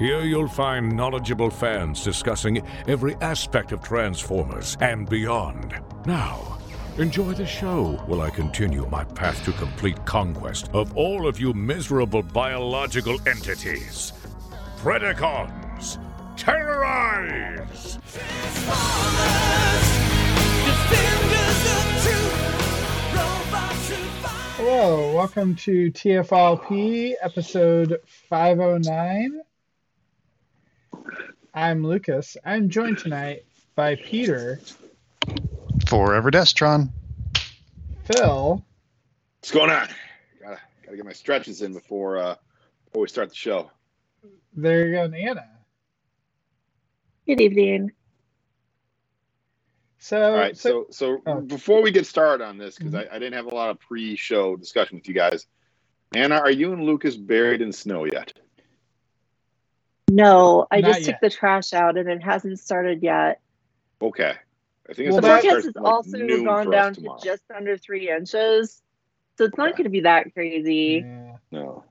Here you'll find knowledgeable fans discussing every aspect of Transformers and beyond. Now, enjoy the show while I continue my path to complete conquest of all of you miserable biological entities. Predacons, terrorize! Hello, welcome to TFLP episode 509. I'm Lucas. I'm joined tonight by Peter, Forever Destron. Phil, What's going on? Gotta gotta get my stretches in before uh before we start the show. there you go, and Anna. Good evening. So, All right, so so oh. before we get started on this, because I, I didn't have a lot of pre-show discussion with you guys. Anna, are you and Lucas buried in snow yet? No, I Not just yet. took the trash out and it hasn't started yet. Okay. I think it's Well, The forecast has like also noon gone down to just under three inches. So it's not going to be that crazy. yeah. No.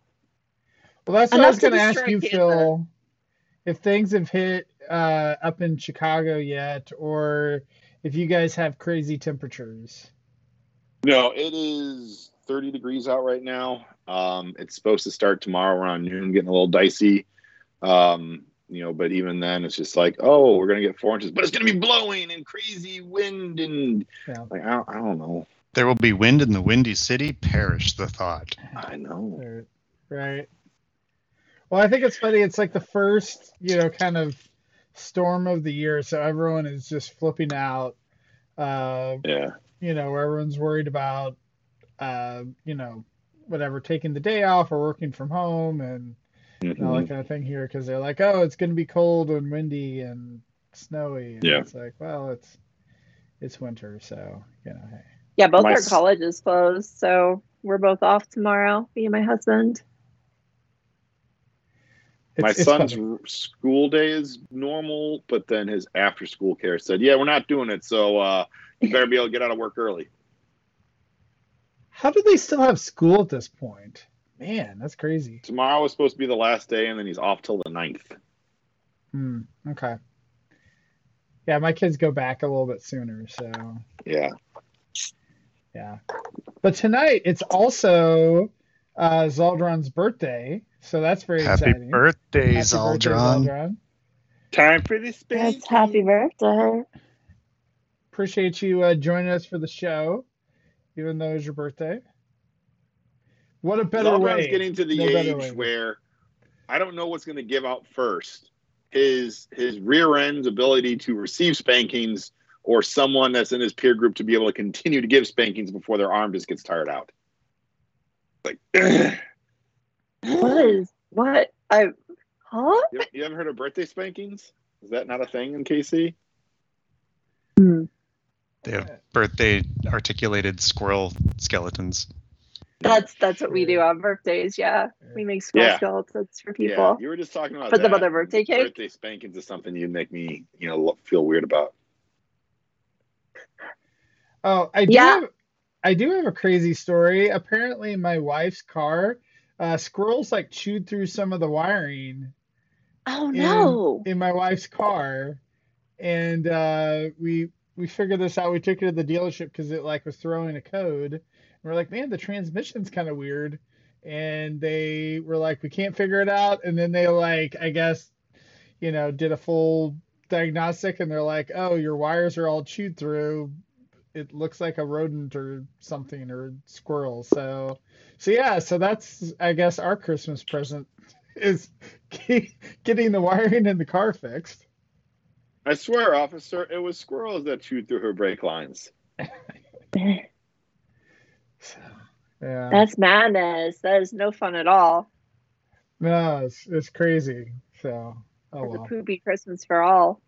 Well, that's what I Enough was going to ask you, Canada. Phil. If things have hit uh, up in Chicago yet, or if you guys have crazy temperatures. No, it is 30 degrees out right now. Um, it's supposed to start tomorrow around noon, getting a little dicey. Um, you know, but even then, it's just like, oh, we're gonna get four inches, but it's gonna be blowing and crazy wind and Yeah. like I don't, I don't know. There will be wind in the windy city. Perish the thought. I know. Right. Right. Well, I think it's funny. It's like the first, you know, kind of storm of the year, so everyone is just flipping out. Uh, Yeah. you know, where everyone's worried about, uh, you know, whatever, taking the day off or working from home and you know, Mhm. that kind of thing here because they're like, oh, it's going to be cold and windy and snowy. And Yeah. It's like, well, it's it's winter, so you know, hey. Yeah, both My our s- college is closed. So we're both off tomorrow, me and my husband. It's, My it's son's funny. r- school day is normal, but then his after school care said, "Yeah, we're not doing it, so uh, you better be able to get out of work early." How do they still have school at this point? Man, that's crazy. Tomorrow is supposed to be the last day, and then he's off till the 9th. Hmm. Okay. Yeah, my kids go back a little bit sooner, so Yeah. yeah. But tonight it's also uh, Zaldron's birthday, so that's very Happy exciting. birthday, Happy birthday, Zaldron. Zaldron. Time for the space. That's happy birthday. Appreciate you uh, joining us for the show, even though it's your birthday. What a better Zaldron's way! getting to the No age where I don't know what's going to give out first: his his rear end's ability to receive spankings, or someone that's in his peer group to be able to continue to give spankings before their arm just gets tired out. Like, you, What is what? I huh? you haven't heard of birthday spankings? Is that not a thing in KC? Hmm. They have birthday articulated squirrel skeletons. That's that's what we do on birthdays. Yeah, we make small Yeah. skeletons for Yeah, people. you were just talking about Put them that. on their birthday cake. Birthday spankings is something you make me, you know, lo- feel weird about. Oh, I do. Yeah. Have, I do have a crazy story. Apparently, my wife's car, uh, squirrels like chewed through some of the wiring Oh in, no! in my wife's car, and uh, we we figured this out. We took it to the dealership because it like was throwing a code. And we're like, man, the transmission's kind of weird, and they were like, we can't figure it out. And then they like, I guess, you know, did a full diagnostic, and they're like, oh, your wires are all chewed through. It looks like a rodent or something or squirrel. So, so yeah, so that's I guess our Christmas present is getting the wiring in the car fixed. I swear, officer, it was squirrels that chewed through her brake lines. So, yeah, That's madness. That is no fun at all. no, it's it's crazy. So Oh It's a poopy Christmas for all.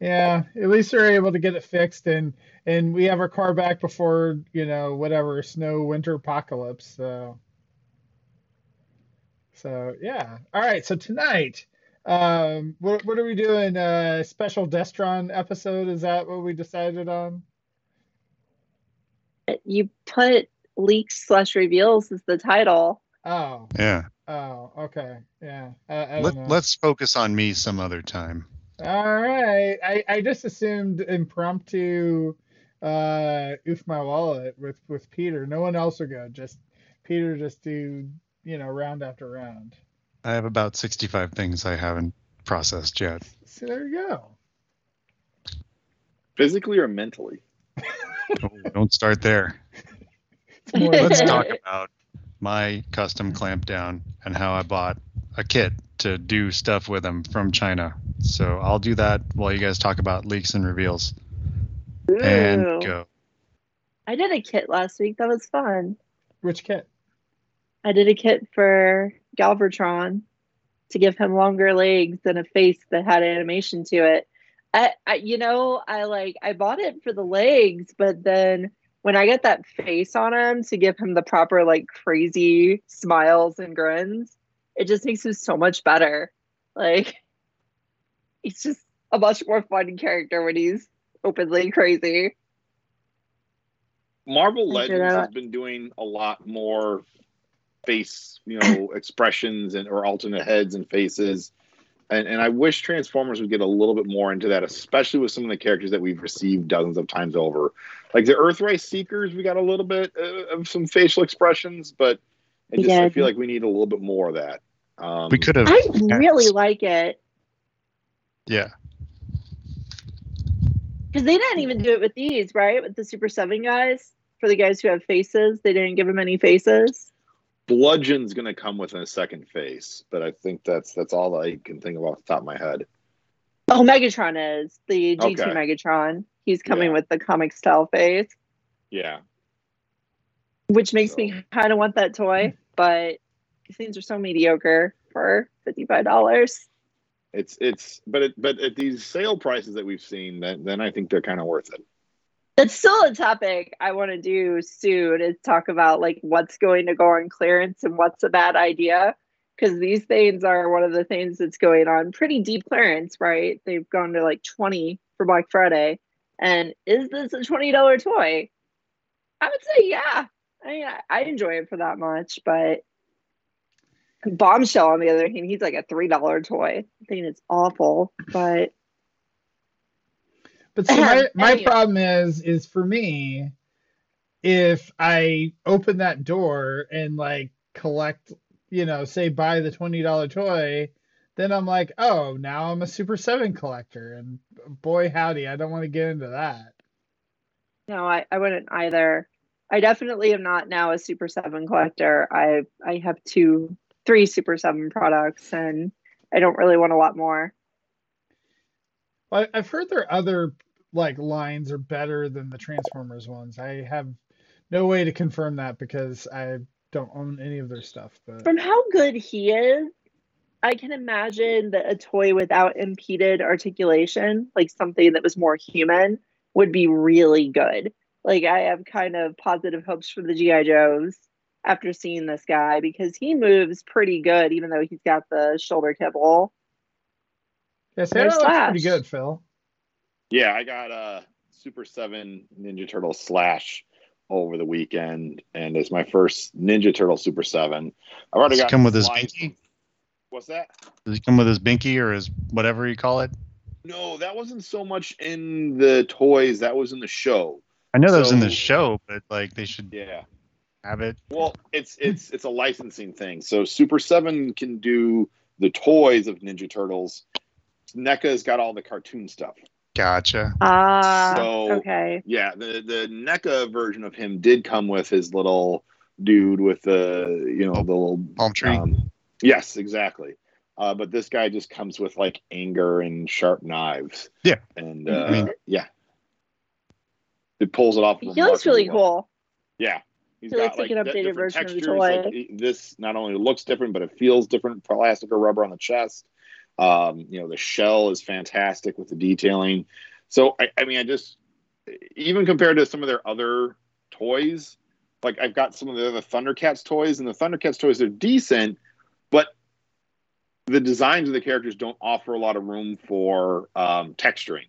Yeah, at least they're able to get it fixed and and we have our car back before, you know, whatever snow winter apocalypse. So so yeah. All right, so tonight um what what are we doing? Uh special Destron episode, is that what we decided on? You put leaks slash reveals as the title. Oh, Yeah. oh, okay. Yeah. I, I Let Let's focus on me some other time. All right. I, I just assumed impromptu uh oof my wallet with with Peter. No one else would go. Just Peter just do, you know, round after round. I have about 65 things I haven't processed yet. So there you go. Physically or mentally? Oh, don't start there. Let's talk about my custom clamp down and how I bought a kit to do stuff with them from China. So I'll do that while you guys talk about leaks and reveals. And go. I did a kit last week. That was fun. Which kit? I did a kit for Galvatron to give him longer legs and a face that had animation to it. I, I, you know, I like I bought it for the legs, but then when I get that face on him to give him the proper like crazy smiles and grins, it just makes him so much better. Like he's just a much more fun character when he's openly crazy. Marvel Legends has been doing a lot more face, you know, expressions and or alternate heads and faces. And and I wish Transformers would get a little bit more into that, especially with some of the characters that we've received dozens of times over. Like the Earthrise Seekers, we got a little bit uh, of some facial expressions, but I just I feel like we need a little bit more of that. Um, We could have. I really like it. Yeah. Because they didn't even do it with these, right? With the Super 7 guys. For the guys who have faces, they didn't give them any faces. Bludgeon's going to come with a second face, but I think that's that's all I can think of off the top of my head. Oh, Megatron is the G2 Okay. Megatron. He's coming Yeah. with the comic style face, Yeah. which makes So- me kind of want that toy, but things are so mediocre for $55. It's it's but it, but at these sale prices that we've seen, then then I think they're kind of worth it. That's still a topic I want to do soon is talk about like what's going to go on clearance and what's a bad idea. Because these things are one of the things that's going on pretty deep clearance, right? They've gone to like 20 for Black Friday. And is this a $20 toy? I would say yeah. I mean, I, enjoy it for that much, but Bombshell on the other hand, he's like a $3 toy. I think it's awful, but But see, my, my Anyway. problem is is for me, if I open that door and like collect, you know, say buy the twenty dollar toy, then I'm like, oh, now I'm a Super Seven collector, and boy howdy, I don't want to get into that. No, I, I wouldn't either. I definitely am not now a Super 7 collector. I I have two, three Super 7 products and I don't really want a lot more. Well, I've heard there are other like lines are better than the Transformers ones. I have no way to confirm that because I don't own any of their stuff. But From how good he is, I can imagine that a toy without impeded articulation, like something that was more human, would be really good. Like I have kind of positive hopes for the GI Joes after seeing this guy because he moves pretty good, even though he's got the shoulder kibble. yes, that looks pretty good, Phil. Yeah, I got a Super Seven Ninja Turtle Slash over the weekend, and it's my first Ninja Turtle Super Seven. I've already got come with his binky? What's that? Does he come with his binky or his whatever you call it? No, that wasn't so much in the toys. That was in the show. I know that was in the show, but like they should Yeah. have it. Well, it's it's it's a licensing thing. So Super Seven can do the toys of Ninja Turtles. NECA's got all the cartoon stuff. Gotcha. Ah, So- okay. Yeah, the the NECA version of him did come with his little dude with the you know the little Palm tree. Um, yes, exactly. Uh, but this guy just comes with like anger and sharp knives. Yeah. and uh, I mean- yeah, it pulls it off. He looks really well. cool. Yeah. He's He looks like an updated different version of the textures. Like, toy. this not only looks different, but it feels different, plastic or rubber on the chest. Um, you know, the shell is fantastic with the detailing. So I, I mean, I just even compared to some of their other toys, like I've got some of the other Thundercats toys, and the Thundercats toys are decent, but the designs of the characters don't offer a lot of room for um, texturing.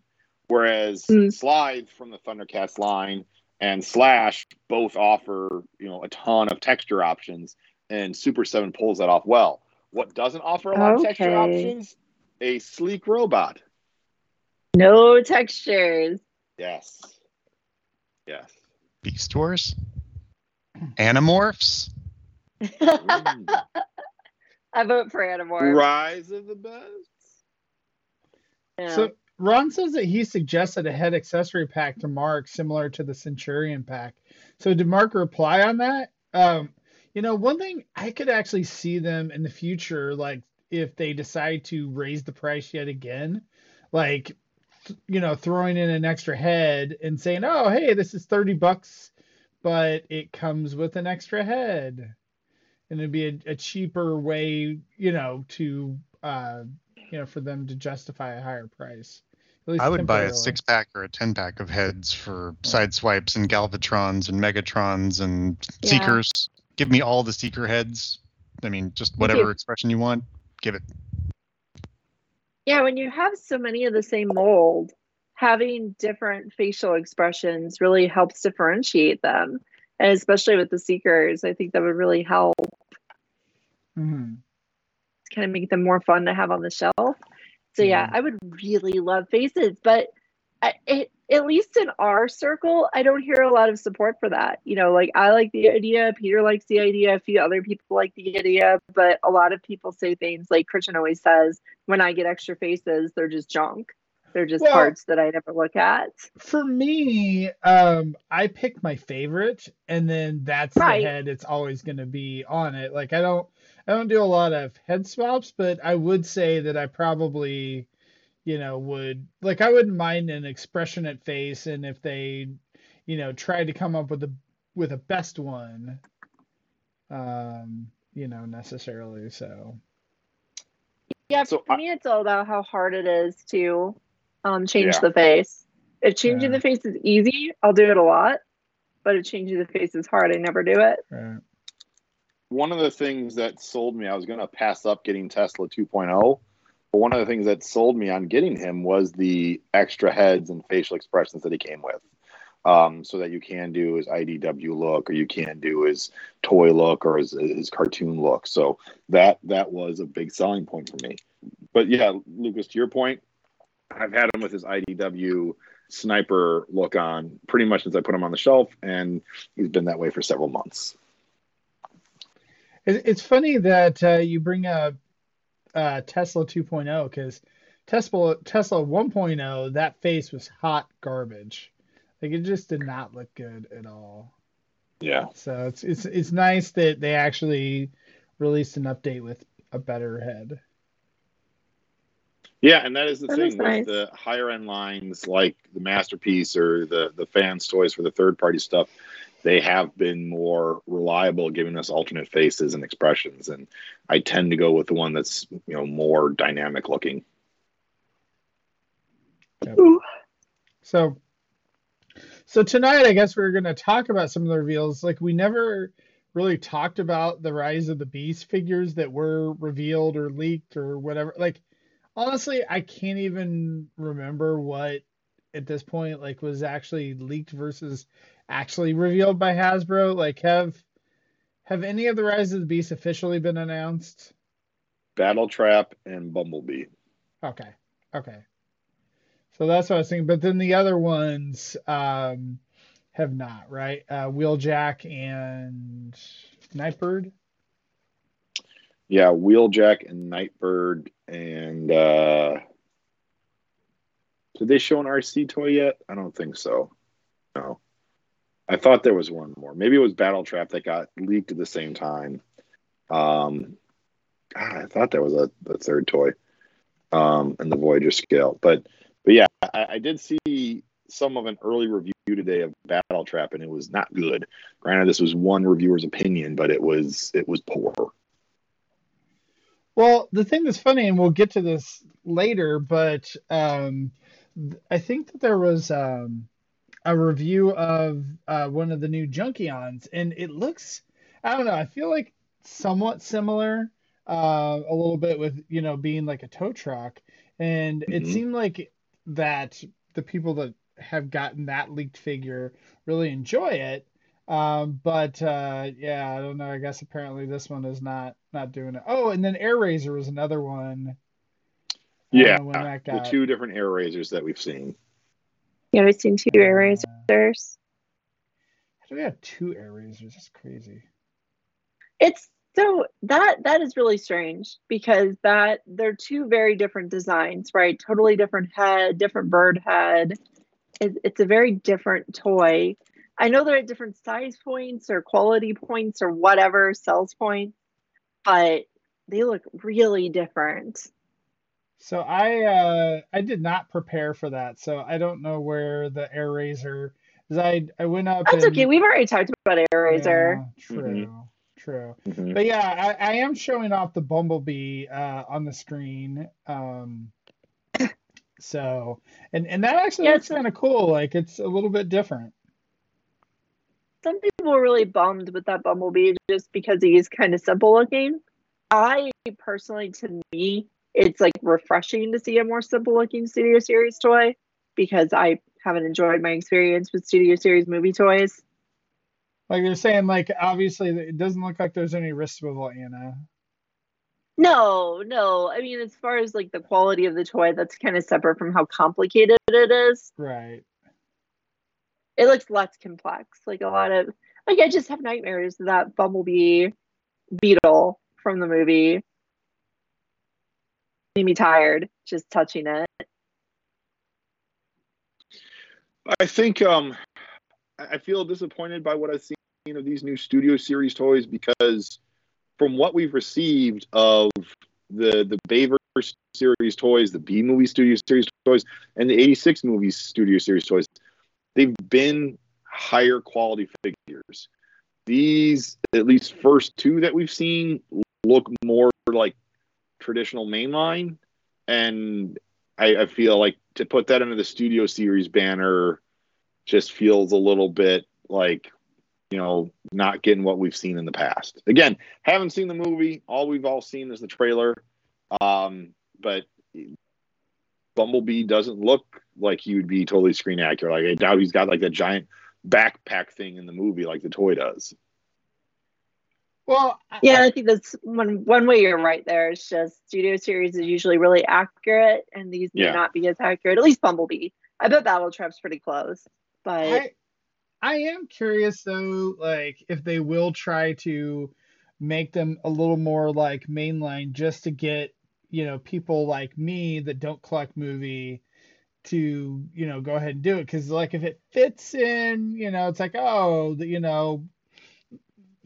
Whereas Mm. Slithe from the Thundercats line and Slash both offer you know a ton of texture options, and Super Seven pulls that off well. What doesn't offer a lot of texture options? A sleek robot. No textures. Yes. Yes. Beast Wars, Animorphs. I vote for Animorphs. Rise of the Beast. Yeah. So Ron says that he suggested a head accessory pack to Mark similar to the Centurion pack. So did Mark reply on that? Um, you know, one thing I could actually see them in the future, like if they decide to raise the price yet again, like you know, throwing in an extra head and saying, "Oh, hey, this is thirty bucks, but it comes with an extra head," and it'd be a, a cheaper way, you know, to uh, you know, for them to justify a higher price. I would buy a six pack or a ten pack of heads for Sideswipes and Galvatrons and Megatrons and Yeah. Seekers. Give me all the Seeker heads. I mean, just whatever too. expression you want. Give it. Yeah, when you have so many of the same mold, having different facial expressions really helps differentiate them. And especially with the seekers, I think that would really help Mhm. kind of make them more fun to have on the shelf. So yeah, Yeah. I would really love faces, but I, it, at least in our circle, I don't hear a lot of support for that. You know, like I like the idea, Peter likes the idea, a few other people like the idea, but a lot of people say things like Christian always says, when I get extra faces, they're just junk. They're just Well- parts that I never look at. For me, um, I pick my favorite, and then that's Right. the head. It's always going to be on it. Like I don't, I don't do a lot of head swaps, but I would say that I probably, you know, would like I wouldn't mind an expressionate face, and if they, you know, tried to come up with a with a best one, um, you know, necessarily. So Yeah, So for I- me, it's all about how hard it is to um, change Yeah. the face. If changing Yeah. the face is easy, I'll do it a lot. But if changing the face is hard, I never do it. right. one of the things that sold me, I was going to pass up getting Tesla 2.0, but one of the things that sold me on getting him was the extra heads and facial expressions that he came with. Um, so that you can do his IDW look, or you can do his toy look, or his, his cartoon look. So that that was a big selling point for me. But yeah, Lucas, to your point, I've had him with his IDW sniper look on pretty much since I put him on the shelf, and he's been that way for several months. It's funny that uh, you bring up uh, Tesla 2.0 because Tesla Tesla 1.0 that face was hot garbage. Like it just did not look good at all. Yeah. So it's it's it's nice that they actually released an update with a better head. Yeah, and that is the That thing is with the higher end lines like the masterpiece or the the fans toys for the third party stuff. They have been more reliable, giving us alternate faces and expressions, and I tend to go with the one that's you know more dynamic looking. So so tonight I guess we're gonna talk about some of the reveals. Like we never really talked about the Rise of the Beast figures that were revealed or leaked or whatever. Like honestly, I can't even remember what at this point like was actually leaked versus actually revealed by Hasbro. Like have have any of the Rise of the Beast officially been announced? Battletrap and Bumblebee. Okay. Okay. So that's what I was thinking. But then the other ones um, have not, right? Uh, Wheeljack and Nightbird. Yeah, Wheeljack and Nightbird and uh did they show an RC toy yet? I don't think so. No. I thought there was one more. Maybe it was Battletrap that got leaked at the same time. Um God, I thought there was a the third toy. Um and the Voyager scale. But but yeah, I, I did see some of an early review today of Battletrap and it was not good. Granted, this was one reviewer's opinion, but it was it was poor. Well, the thing that's funny, and we'll get to this later, but um, I think that there was um, a review of uh, one of the new Junkions, and it looks, I don't know, I feel like somewhat similar, uh, a little bit with you know being like a tow truck, and it Mhm. seemed like that the people that have gotten that leaked figure really enjoy it. Um, but uh, yeah, I don't know. I guess apparently this one is not not doing it. Oh, and then Airazor was another one. Yeah, when that the two different Airazors that we've seen. You ever seen two Airazors? How do we have two Airazors? That's crazy. It's so that that is really strange because that they're two very different designs, right? Totally different head, different bird head. It, it's a very different toy. I know they're at different size points or quality points or whatever sales points, but they look really different. So I uh I did not prepare for that, so I don't know where the Airazor. is. I I went up. That's and, okay. We've already talked about Airazor. Yeah, true, true. Mhm. But yeah, I, I am showing off the Bumblebee uh, on the screen. Um, so and and that actually Yeah, looks it's- kind of cool. Like it's a little bit different. Some people were really bummed with that Bumblebee just because he's kind of simple looking. I personally, to me, it's like refreshing to see a more simple looking Studio Series toy because I haven't enjoyed my experience with Studio Series movie toys. Like they're saying, like obviously it doesn't look like there's any wrist swivel, Anna. No, no. I mean, as far as like the quality of the toy, that's kind of separate from how complicated it is. Right. It looks less complex. Like a lot of, like, I just have nightmares of that Bumblebee beetle from the movie. Made me tired just touching it. I think um, I feel disappointed by what I've seen of these new Studio Series toys because from what we've received of the the Bayverse series toys, the B movie Studio Series toys, and the 86 movies Studio Series toys, they've been higher quality figures. These, at least first two that we've seen, look more like traditional mainline, and I, I feel like to put that under the Studio Series banner just feels a little bit like you know not getting what we've seen in the past. Again, haven't seen the movie. All we've all seen is the trailer. Um, but Bumblebee doesn't look like he would be totally screen accurate. Like I doubt he's got like that giant backpack thing in the movie like the toy does. Well, I- Yeah, I think that's one one way you're right there. It's just Studio Series is usually really accurate, and these may Yeah. not be as accurate. At least Bumblebee. I bet Battletrap's pretty close, but I I am curious though, like if they will try to make them a little more like mainline just to get, you know, people like me that don't collect movie to, you know, go ahead and do it. Cause like if it fits in, you know, it's like, oh, you know,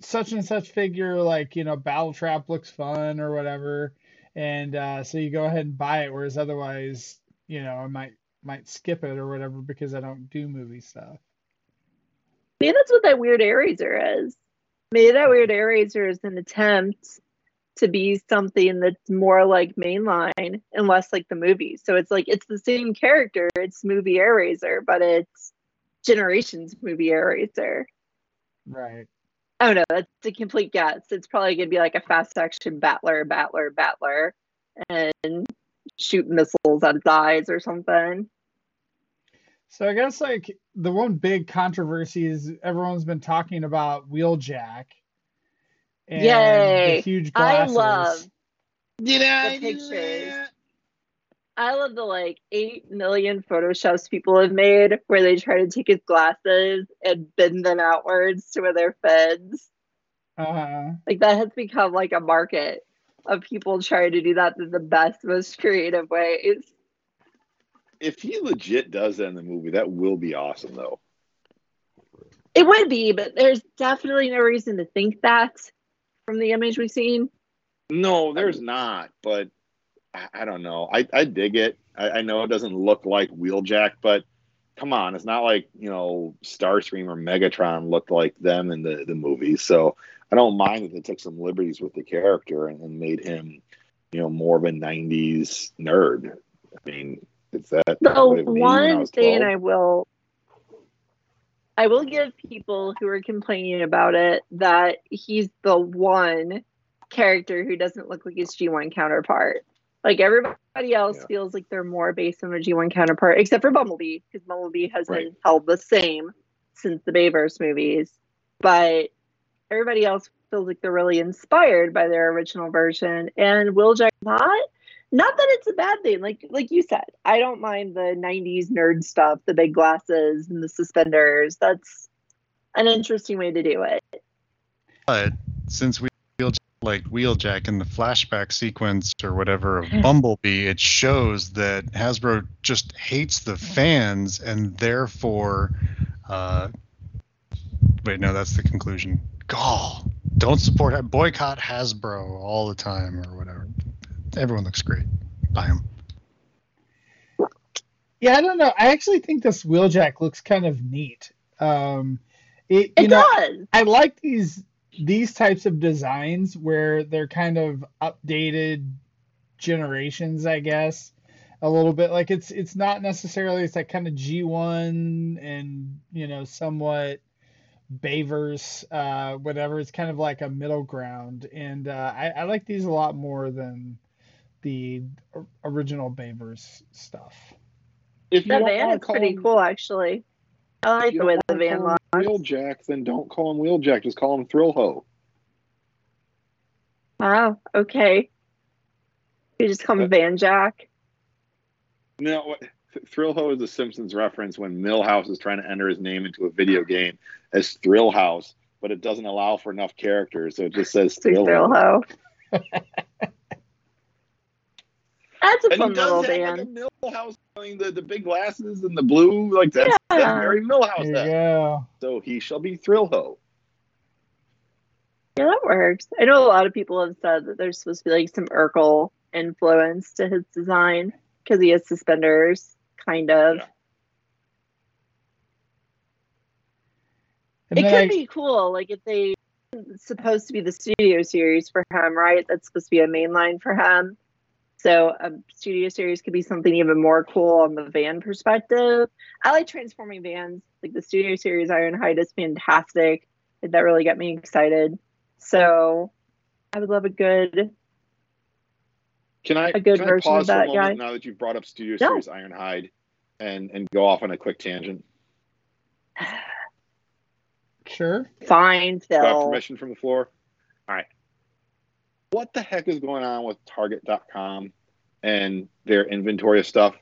such and such figure, like, you know, Battletrap looks fun or whatever. And uh, so you go ahead and buy it, whereas otherwise, you know, I might might skip it or whatever because I don't do movie stuff. maybe that's what that weird Airazor is. Maybe that weird Airazor is an attempt to be something that's more like mainline and less like the movie. So it's like it's the same character, it's movie Airazor, but it's generations movie Airazor. Right. I don't know. That's a complete guess. It's probably gonna be like a fast action battler, battler, battler, and shoot missiles out its eyes or something. So I guess like the one big controversy is everyone's been talking about Wheeljack and Yay. the huge I love Did the pictures. I love the like eight million photoshops people have made where they try to take his glasses and bend them outwards to where they're fins. Uh-huh. Like that has become like a market of people trying to do that in the best, most creative ways. If he legit does that in the movie, that will be awesome though. It would be, but there's definitely no reason to think that from the image we've seen. No, there's not, but I, I don't know. I, I dig it. I, I know it doesn't look like Wheeljack, but come on, it's not like, you know, Starscream or Megatron looked like them in the, the movie. So I don't mind that they took some liberties with the character and, and made him you know, more of a '90s nerd. I mean, it's that The what it mean when I one thing I will I will give people who are complaining about it that he's the one character who doesn't look like his G1 counterpart. Like everybody else Yeah. feels like they're more based on a G1 counterpart, except for Bumblebee, because Bumblebee has Right. been held the same since the Bayverse movies. But everybody else feels like they're really inspired by their original version. And Wheeljack not not that it's a bad thing like like you said i don't mind the 90s nerd stuff the big glasses and the suspenders that's an interesting way to do it But since we Wheeljack, like Wheeljack in the flashback sequence or whatever of Bumblebee, it shows that Hasbro just hates the fans and therefore, uh, wait, no, that's the conclusion. Gall, don't support boycott Hasbro all the time or whatever. Everyone looks great. Buy them. Yeah, I don't know. I actually think this wheeljack looks kind of neat. Um, it, you it know, does I like these these types of designs where they're kind of updated generations, I guess, a little bit. Like it's it's not necessarily it's that kind of G1 and you know somewhat Bayverse, uh, whatever. It's kind of like a middle ground, and uh, I, I like these a lot more than the original Bayverse stuff. If you the don't van wanna is pretty him- cool actually i like the way the van call looks him Wheeljack, then don't call him Wheeljack. Just call him Thrill Ho. wow okay you just call him Uh, van jack No, what- Thrill Ho is a Simpsons reference when Milhouse is trying to enter his name into a video game as Thrill House, but it doesn't allow for enough characters, so it just says Thrill Thrill Ho. ho that's a And fun little does have van like a Milhouse wearing the, the big glasses and the blue, like that's, that's Yeah. very Milhouse. There you So he shall be Thrill Ho. Yeah, that works. I know a lot of people have said that there's supposed to be like some Urkel influence to his design because he has suspenders, kind of. Yeah. It could I- be cool, like if they supposed to be the studio series for him, right? That's supposed to be a main line for him. So a studio series could be something even more cool on the van perspective. I like transforming vans. Like the studio series Ironhide is fantastic. That really got me excited. So I would love a good Can I, A good can I version of pause for that a moment guy? now that you've brought up Studio No. Series Ironhide and, and go off on a quick tangent? sure. fine Do I have permission from the floor? All right. What the heck is going on with Target.com and their inventory of stuff?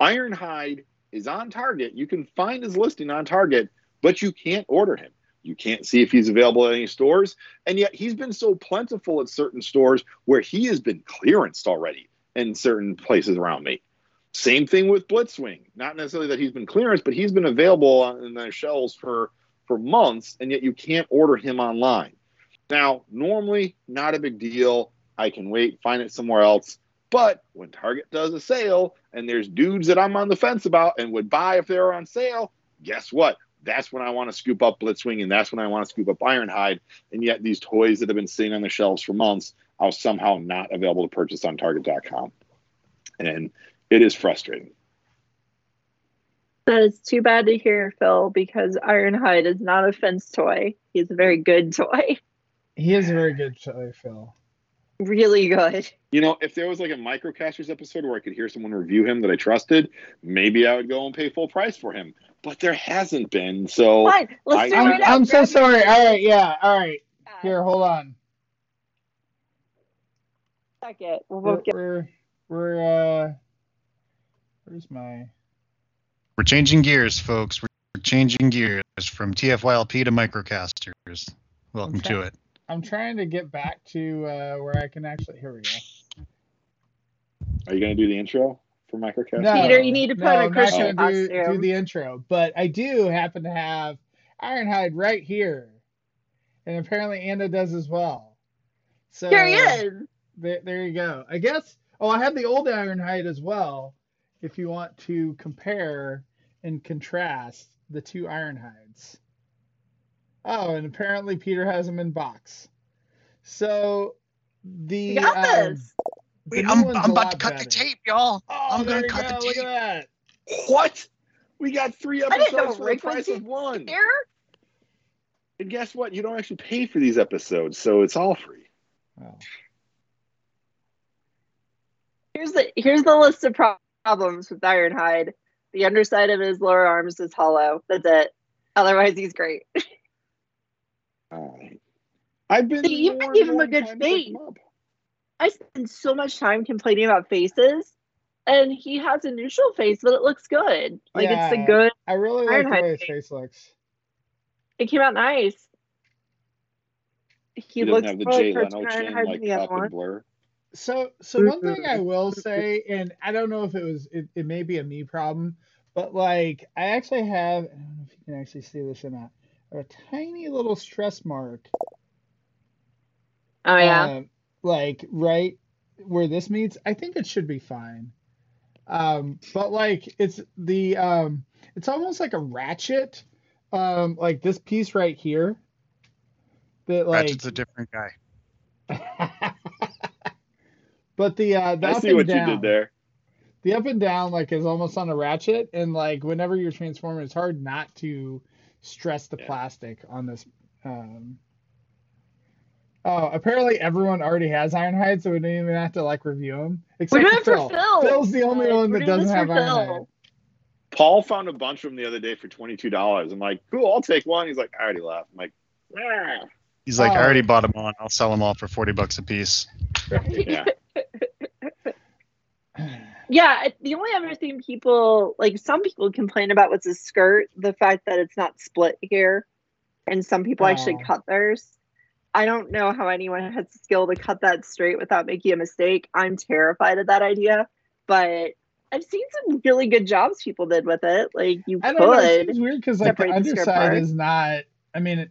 Ironhide is on Target. You can find his listing on Target, but you can't order him. You can't see if he's available at any stores. And yet he's been so plentiful at certain stores where he has been clearanced already in certain places around me. Same thing with Blitzwing. Not necessarily that he's been clearanced, but he's been available on- their shelves for for months, and yet you can't order him online. Now, normally, not a big deal. I can wait, find it somewhere else. But when Target does a sale and there's dudes that I'm on the fence about and would buy if they were on sale, guess what? That's when I want to scoop up Blitzwing and that's when I want to scoop up Ironhide. And yet, these toys that have been sitting on the shelves for months are somehow not available to purchase on Target.com. And it is frustrating. That is too bad to hear, Phil, because Ironhide is not a fence toy. He's a very good toy. He is a very good toy, Phil. Really good. You know, if there was like a microcasters episode where I could hear someone review him that I trusted, maybe I would go and pay full price for him. But there hasn't been. So Fine. Let's I- do I'm, it I'm so sorry. All right, yeah. All right. Here, hold on. Second. We'll We're get we're, we're uh where's my We're changing gears, folks. We're changing gears from TFYLP to microcasters. Welcome Okay. to it. I'm trying to get back to uh where I can actually here we go. are you going to do the intro for microcasters? No, Peter, you need to put no, on a I'm not Christian gonna do, costume. do the intro, but I do happen to have Ironhide right here, and apparently Anna does as well. So Here he is. There, there you go. I guess. Oh, I have the old Ironhide as well. If you want to compare and contrast the two Ironhides. Oh, and apparently Peter has them in box. So the You got um, this. the Wait, new I'm, I'm about to cut the tape, y'all. Oh, I'm gonna you cut the go. Look at that. What? We got three I didn't know episodes for the Rick was price of one. Here, And guess what? You don't actually pay for these episodes, so it's all free. Oh. here's the here's the list of pro- problems with Ironhide. The underside of his lower arms is hollow. That's it. Otherwise, he's great. All right. I've been. See, you more can and give him a good inclined to pick face. I spend so much time complaining about faces, and he has a neutral face, but it looks good. Like it's a good. I really like the way his face. face looks. It came out nice. He, He doesn't looks have the more Jay Leno chin like than the other and one. Blur. So, so one thing I mm-hmm. will say, and I don't know if it was, it, it may be a me problem, but like I actually have, I don't know if you can actually see this or not, a tiny little stress mark, Oh yeah. um, like right where this meets. I think it should be fine. Um, but like it's the, um, it's almost like a ratchet, um, like this piece right here. That like, Ratchet's a different guy. but the uh, the I up see and what down, you did there. the up and down like is almost on a ratchet and like whenever you're transforming it's hard not to stress the Yeah. plastic on this um oh apparently everyone already has ironhide so we don't even have to like review them We're except doing for it for phil Phil. phil's the only guys. one that doesn't have for ironhide Phil. Paul found a bunch of them the other day for twenty two dollars. I'm like, cool, I'll take one. He's like, I already left. I'm like, "Ah." He's like, I Oh. already bought them on. I'll sell them all for 40 bucks a piece. yeah. Yeah, the only other thing people like some people complain about was the skirt, the fact that it's not split here, and some people actually Oh. cut theirs. I don't know how anyone has the skill to cut that straight without making a mistake. I'm terrified of that idea, but I've seen some really good jobs people did with it. Like you i don't know it could. seems weird because like the separate the skirt underside part. is not i mean it,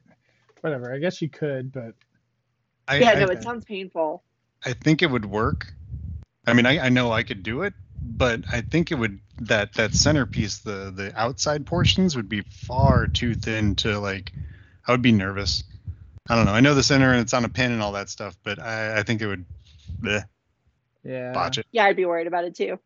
whatever i guess you could but I, Yeah, I, no, it sounds painful. I think it would work. I mean, I, I know I could do it, but I think it would that that centerpiece, the the outside portions would be far too thin to like. I would be nervous. I don't know. I know the center and it's on a pin and all that stuff, but I, I think it would bleh, yeah botch it. Yeah, I'd be worried about it too.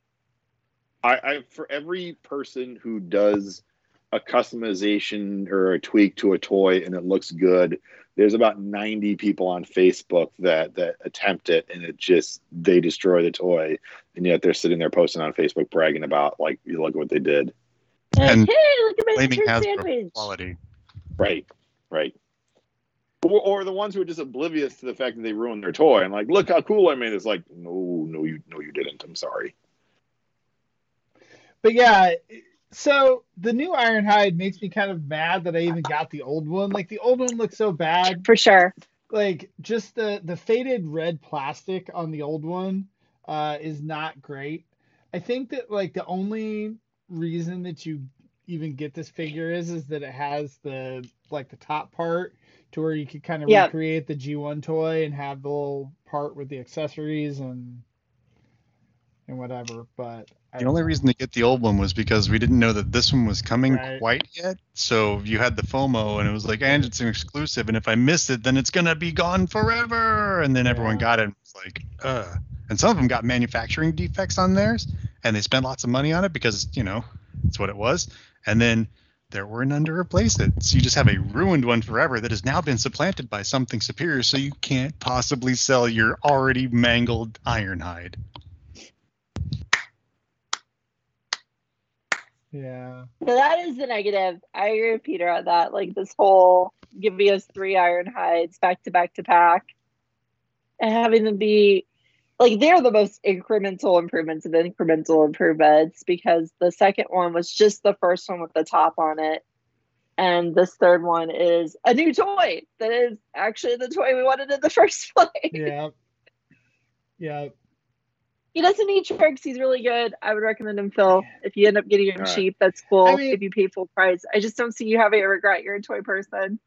I, I for every person who does a customization or a tweak to a toy and it looks good, there's about 90 people on Facebook that that attempt it and it just they destroy the toy and yet they're sitting there posting on Facebook bragging about like you look at what they did. Like, And hey, look at my Hasbro sandwich. quality. Right. Right. Or, or the ones who are just oblivious to the fact that they ruined their toy and like, look how cool I made. It's like, no, no, you no, you didn't. I'm sorry. But yeah, so the new Ironhide makes me kind of mad that I even got the old one. Like the old one looks so bad. For sure. Like just the the faded red plastic on the old one uh, is not great. I think that like the only reason that you even get this figure is is that it has the like the top part to where you could kind of Yeah. recreate the G1 toy and have the little part with the accessories and and whatever. But I The only know. reason to get the old one was because we didn't know that this one was coming Right. quite yet. So you had the FOMO, and it was like, and it's an exclusive, and if I miss it, then it's gonna be gone forever. And then everyone got it. And was like, uh. And some of them got manufacturing defects on theirs, and they spent lots of money on it because you know it's what it was. And then there were none to replace it. So you just have a ruined one forever that has now been supplanted by something superior. So you can't possibly sell your already mangled Ironhide. Yeah. So that is the negative. I agree with Peter on that. Like this whole giving us three Ironhides back to back to back and having them be like they're the most incremental improvements of incremental improvements because the second one was just the first one with the top on it. And this third one is a new toy that is actually the toy we wanted in the first place. Yeah. Yeah. He doesn't need tricks. He's really good. I would recommend him, Phil. If you end up getting him All right. cheap, that's cool. I mean- if you pay full price, I just don't see you having a regret. You're a toy person.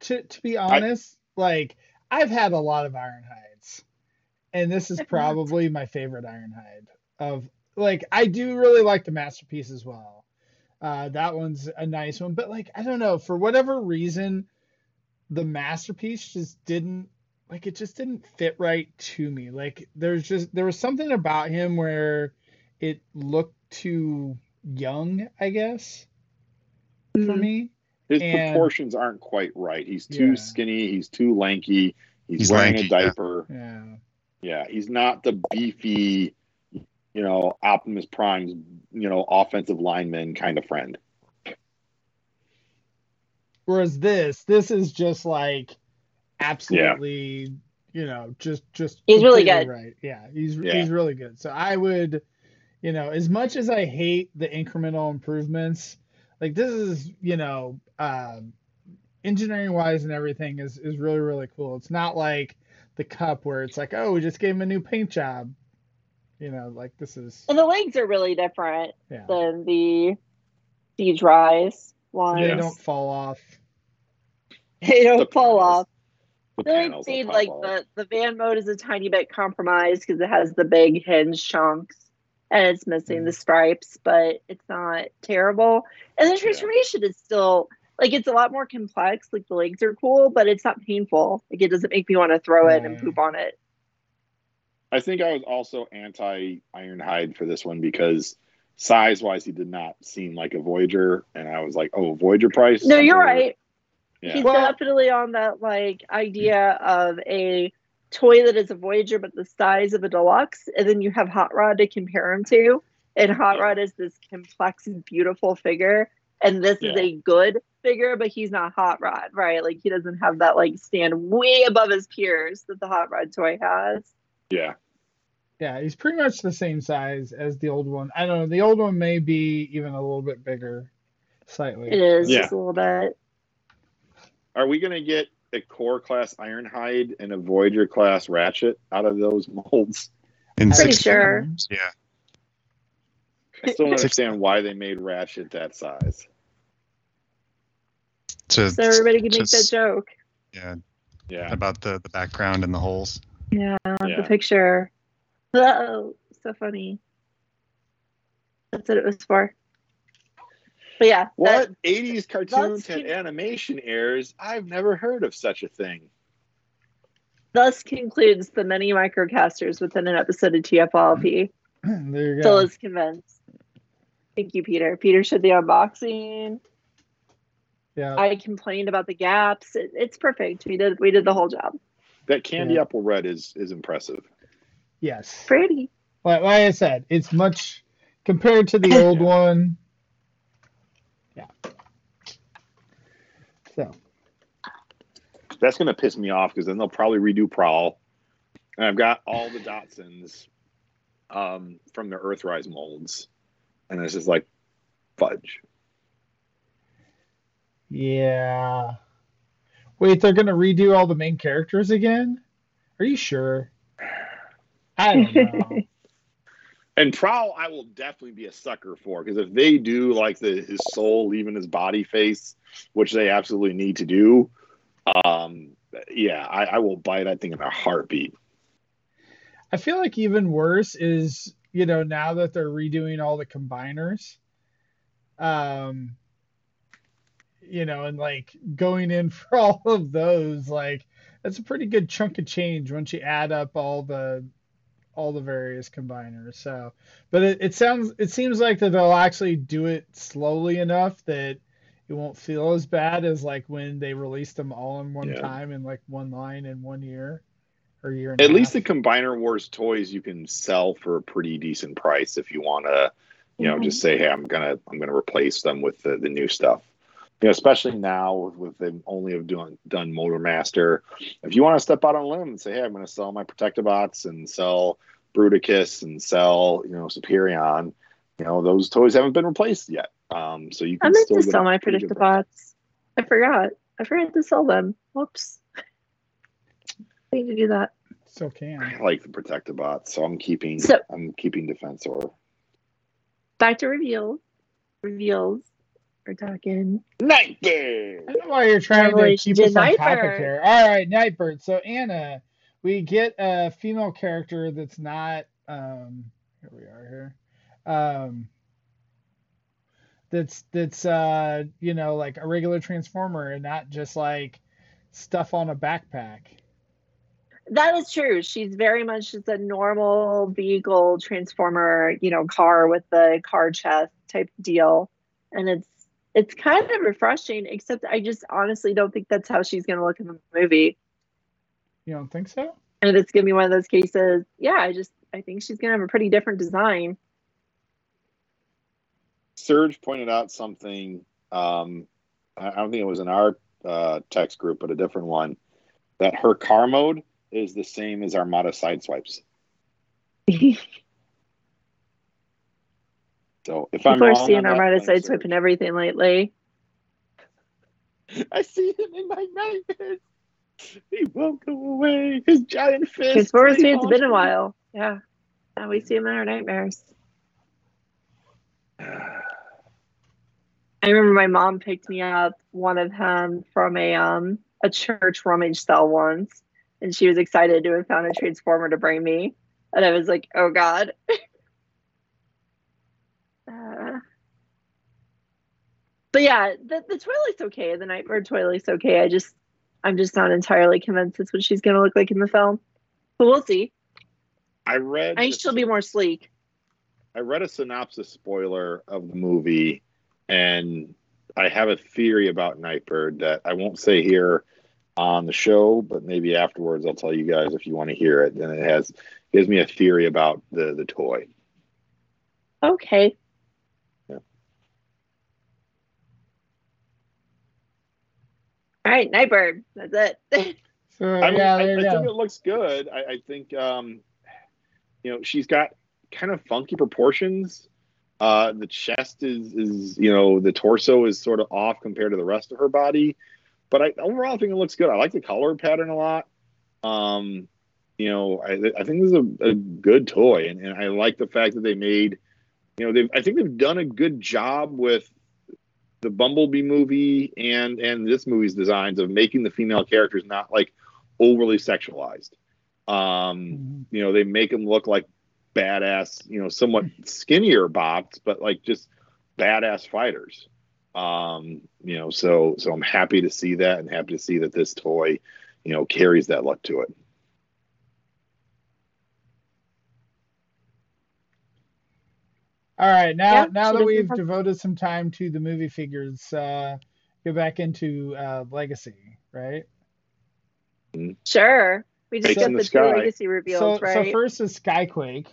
To to be honest, like I've had a lot of iron hides. And this is probably my favorite Ironhide of like I do really like the masterpiece as well. Uh that one's a nice one, but like I don't know, for whatever reason the masterpiece just didn't like it just didn't fit right to me. Like there's just there was something about him where it looked too young, I guess, for Mhm. me. His And- proportions aren't quite right. He's too Yeah. skinny. He's too lanky. He's, He's wearing lanky, a yeah. diaper. Yeah. Yeah. he's not the beefy, you know, Optimus Prime's, you know, offensive lineman kind of friend. Whereas this, this is just like absolutely, you know, just just He's really good. Right. Yeah, he's Yeah. he's really good. So I would, you know, as much as I hate the incremental improvements, like this is, you know, um, engineering wise and everything is is really really cool. It's not like the cup where it's like, oh, we just gave him a new paint job. You know, like this is And the legs are really different yeah. than the Siege Rise one. They don't fall off. They don't The fall panels. off. The The only panels will thing, pop like off. the, the van mode is a tiny bit compromised because it has the big hinge chunks and it's missing the mm-hmm. stripes, but it's not terrible. And the transformation is still like it's a lot more complex. Like the legs are cool, but it's not painful. Like it doesn't make me want to throw it and poop on it. I think I was also anti Ironhide for this one because size wise, he did not seem like a Voyager, and I was like, oh, Voyager price. No, you're right. Yeah. He's Well- definitely on that like idea of a toy that is a Voyager but the size of a deluxe, and then you have Hot Rod to compare him to. And Hot Yeah. Rod is this complex and beautiful figure, and this is a good figure, but he's not Hot Rod, right? Like he doesn't have that like stand way above his peers that the Hot Rod toy has. yeah. Yeah, he's pretty much the same size as the old one. I don't know. The old one may be even a little bit bigger, slightly. It is Yeah. just a little bit. Are we gonna get a core class Ironhide and a Voyager class Ratchet out of those molds? In I'm Pretty sure. forms, Yeah. I still don't understand why they made Ratchet that size. To, So everybody can make that joke. yeah, Yeah. about the, the background and the holes. Yeah, Yeah. the picture. Oh, so funny. That's what it was for. But yeah, What that- 80s cartoons that's- had animation errors? I've never heard of such a thing. thus concludes the many microcasters within an episode of TFLP. there you Phil go. is convinced. Thank you, Peter. Peter should the unboxing. Yeah. I complained about the gaps. It, it's perfect. We did we did the whole job. That candy Yeah. apple red is is impressive. yes. Pretty. Like, like I said, it's much compared to the old one. Yeah. So That's gonna piss me off because then they'll probably redo Prowl. And I've got all the Datsuns um, from the Earthrise molds, and it's just like fudge. Yeah. Wait, they're gonna redo all the main characters again? Are you sure? I don't know. And Prowl, I will definitely be a sucker for because if they do like the his soul leaving his body face, which they absolutely need to do, um, yeah, I, I will buy that thing in a heartbeat. I feel like even worse is, you know, now that they're redoing all the combiners, um, you know, and like going in for all of those, like that's a pretty good chunk of change once you add up all the all the various combiners. So, but it, it sounds it seems like that they'll actually do it slowly enough that it won't feel as bad as like when they released them all in one Yeah. time in like one line in one year or year. At least the. Combiner Wars toys you can sell for a pretty decent price if you want to, you know, Mhm. just say, hey, I'm gonna I'm gonna replace them with the, the new stuff. You know, especially now with, with them only have done done Motormaster. If you want to step out on a limb and say, hey, I'm gonna sell my Protectobots and sell Bruticus and sell, you know, Superion, you know, those toys haven't been replaced yet. Um, so you can I can meant still to get sell my pretty good. Predictabots. I forgot. I forgot to sell them. Whoops. I need to do that. Still can. I like the Protectobots, so I'm keeping So- I'm keeping Defensor. Back to reveals. Reveals. We're talking. Nightmare. I don't know why you're trying to Revelation keep us to on topic here. All right, Nightbird. So Anna, we get a female character that's not. Um, here we are here. Um, that's that's uh you know like a regular transformer and not just like stuff on a backpack. That is true. She's very much just a normal vehicle transformer, you know, car with the car chest type deal. And it's it's kind of refreshing, except I just honestly don't think that's how she's gonna look in the movie. You don't think so? And it's gonna be one of those cases, yeah, I just I think she's gonna have a pretty different design. Serge pointed out something. Um, I I don't think it was in our uh, text group, but a different one. That her car mode is the same as Armada Sideswipe's. So if I'm People are seeing on that, Armada then Serge. sideswiping everything lately. I see him in my nightmares. He won't go away. His giant fist. Transformers they fans, it's been a while. Yeah. Now we see him in our nightmares. I remember my mom picked me up one of him from a um a church rummage sale once, and she was excited to have found a transformer to bring me, and I was like, "Oh God." uh, but yeah, the the Twilight's okay. The Nightbird Twilight's okay. I just I'm just not entirely convinced it's what she's gonna look like in the film, but we'll see. I read. I think she'll be more sleek. I read a synopsis spoiler of the movie, and I have a theory about Nightbird that I won't say here on the show, but maybe afterwards I'll tell you guys if you want to hear it. And it has gives me a theory about the the toy. Okay. All right, Nightbird. That's it. So I mean, yeah, I, I think it looks good. I, I think um, you know she's got kind of funky proportions. Uh, the chest is is you know the torso is sort of off compared to the rest of her body, but I overall I think it looks good. I like the color pattern a lot. Um, you know, I, I think this is a, a good toy, and, and I like the fact that they made, you know, they I think they've done a good job with the Bumblebee movie and and this movie's designs of making the female characters not like overly sexualized. Um, Mhm. you know, they make them look like badass, you know, somewhat skinnier bots, but like just badass fighters. Um, you know, so so I'm happy to see that and happy to see that this toy, you know, carries that look to it. All right, now Yeah, now that we've devoted some time to the movie figures, uh, go back into uh, Legacy, right? Sure. We just got the, the two legacy reveals, so, right? so first is Skyquake,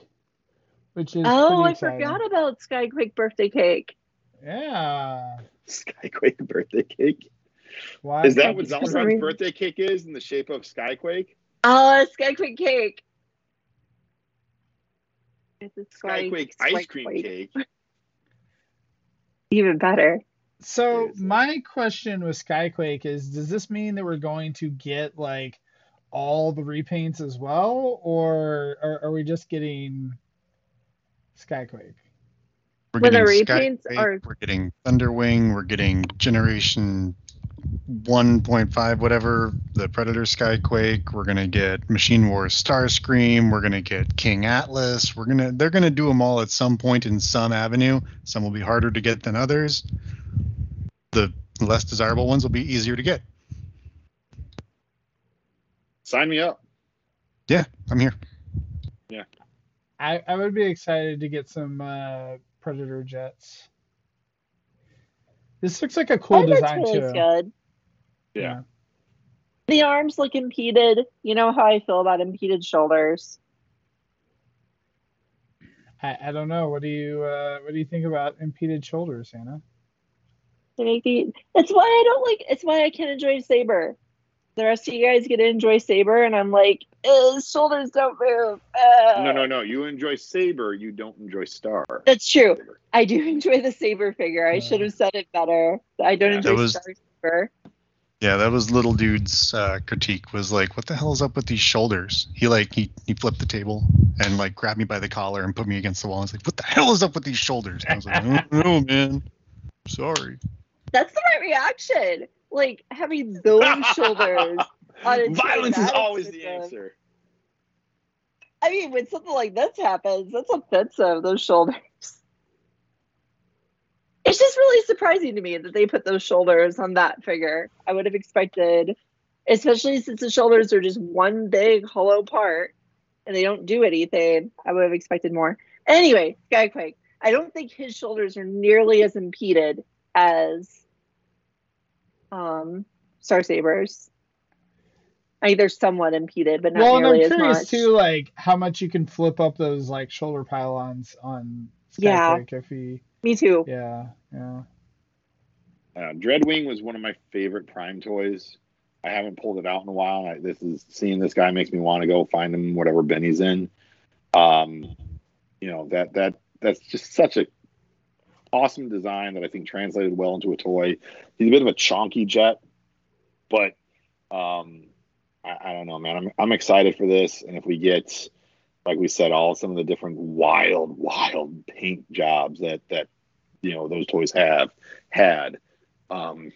which is oh, I exciting. forgot about Skyquake birthday cake. Yeah. Skyquake birthday cake. Why? Is that what For some Zelda's birthday cake is in the shape of Skyquake? Oh, Skyquake cake. It's a Sky- Skyquake ice cream Skyquake. cake. Even better. So my question with Skyquake is, does this mean that we're going to get like all the repaints as well, or are, are we just getting Skyquake? We're When the repaints Skyquake, are- we're getting Thunderwing, we're getting Generation 1.5, whatever, the Predator Skyquake, we're gonna get Machine Wars Starscream, we're gonna get King Atlas, we're gonna they're gonna do them all at some point in some avenue. Some will be harder to get than others. The less desirable ones will be easier to get. Sign me up. Yeah, I'm here. Yeah i, I would be excited to get some uh, Predator jets. This looks like a cool oh, design really too. good. Yeah. The arms look impeded. You know how I feel about impeded shoulders. I, I don't know. What do you uh, what do you think about impeded shoulders, Hannah? They make the. That's why I don't like. It's why I can't enjoy Saber. The rest of you guys get to enjoy Saber, and I'm like, his shoulders don't move. Uh, No, no, no. You enjoy Saber, you don't enjoy Star. That's true. I do enjoy the Saber figure. I Yeah. should have said it better. I don't Yeah. enjoy was- Star Saber. Yeah, that was little dude's uh, critique. Was like, what the hell is up with these shoulders? He like he he flipped the table and like grabbed me by the collar and put me against the wall. and was like, what the hell is up with these shoulders? And I was like, I don't know, man. Sorry. That's the right reaction. Like having those shoulders. on a Violence is that always the offensive. answer. I mean, when something like this happens, that's offensive. Those shoulders. It's just really surprising to me that they put those shoulders on that figure. I would have expected especially since the shoulders are just one big hollow part and they don't do anything. I would have expected more. Anyway, Skyquake. I don't think his shoulders are nearly as impeded as um, Star Sabers. I think they're somewhat impeded, but not well, and I'm curious too, like how much you can flip up those like shoulder pylons on Yeah. Skyquake if he, Me too. yeah, yeah. Uh, Dreadwing was one of my favorite Prime toys. I haven't pulled it out in a while. I, this is seeing this guy makes me want to go find him whatever bin he's in. Um, you know that that that's just such a awesome design that I think translated well into a toy. He's a bit of a chonky jet, but um, I, I don't know, man. I'm I'm excited for this, and if we get, like we said, all some of the different wild, wild paint jobs that that you know those toys have had. Um,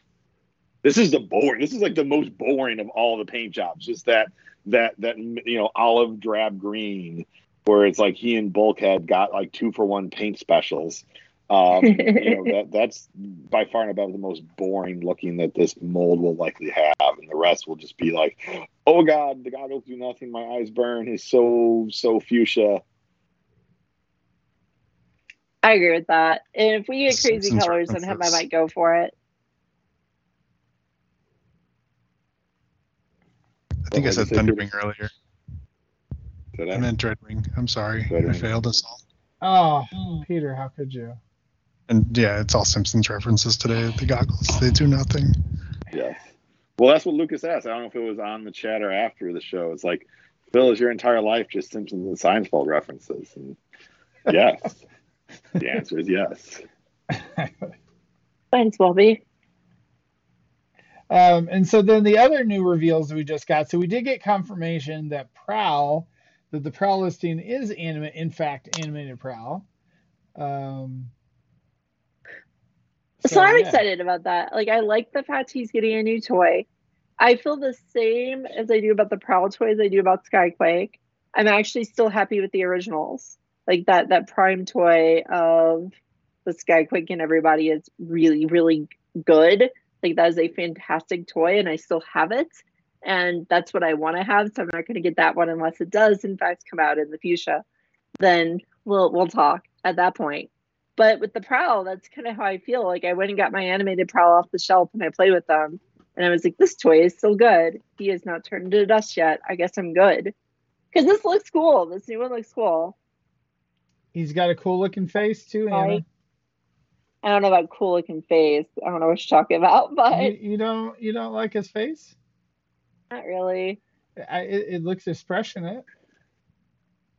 this is the boring. This is like the most boring of all the paint jobs. Just that that that you know olive drab green, where it's like he and Bulkhead got like two for one paint specials. Um, you know that that's by far and above the most boring looking that this mold will likely have, and the rest will just be like, oh god, the goggles do nothing. My eyes burn. He's so so fuchsia. I agree with that. And if we get crazy Simpsons colors, then I might go for it. I think I said did Thunderwing earlier. Did I I? meant Dreadwing. I'm sorry. I failed us all. Oh, Peter, how could you? And yeah, it's all Simpsons references today. The goggles, they do nothing. Yes. Well, that's what Lucas asked. I don't know if it was on the chat or after the show. It's like, Phil, is your entire life just Simpsons and Seinfeld references? And yes. the answer is yes. Thanks, Bobby. Um, and so then the other new reveals that we just got. So we did get confirmation that Prowl, that the Prowl listing is anime, in fact, animated Prowl. Um, So, I'm yeah. excited about that. Like, I like the fact he's getting a new toy. I feel the same as I do about the Prowl toys I do about Skyquake. I'm actually still happy with the originals. Like that that prime toy of the Skyquake and everybody is really, really good. Like that is a fantastic toy and I still have it. And that's what I want to have. So I'm not gonna get that one unless it does in fact come out in the fuchsia. Then we'll we'll talk at that point. But with the prowl, that's kind of how I feel. Like I went and got my animated prowl off the shelf and I played with them. And I was like, this toy is still good. He has not turned into dust yet. I guess I'm good. Because this looks cool. This new one looks cool. He's got a cool looking face too, Anna. Right. I don't know about cool looking face. I don't know what you're talking about, but You, you don't you don't like his face? not really. I, it, it looks expressionate.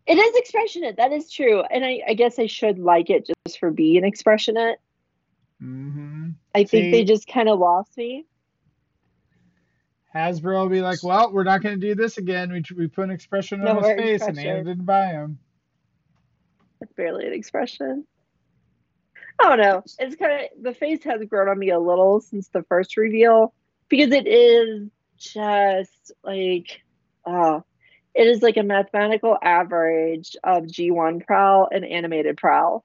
It is expressionate. That is true. And I, I guess I should like it just for being expressionate. hmm I think they just kind of lost me. Hasbro will be like, well, we're not going to do this again. We, we put an expression No on his face, and Anna didn't buy him. It's barely an expression. I don't know. It's kind of the face has grown on me a little since the first reveal because it is just like, uh, it is like a mathematical average of G1 prowl and animated prowl.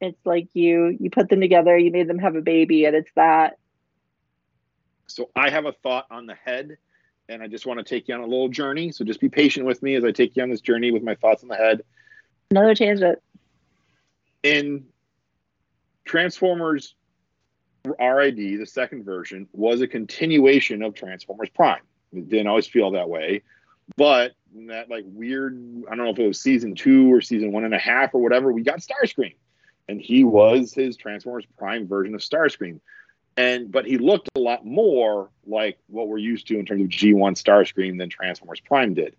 It's like you you put them together, you made them have a baby, and it's that. So I have a thought on the head, and I just want to take you on a little journey. So just be patient with me as I take you on this journey with my thoughts on the head. Another tangent. In Transformers RID, the second version, was a continuation of Transformers Prime. It didn't always feel that way, but that like weird, I don't know if it was season two or season one and a half or whatever, we got Starscream, and he was his Transformers Prime version of Starscream. And but he looked a lot more like what we're used to in terms of G1 Starscream than Transformers Prime did.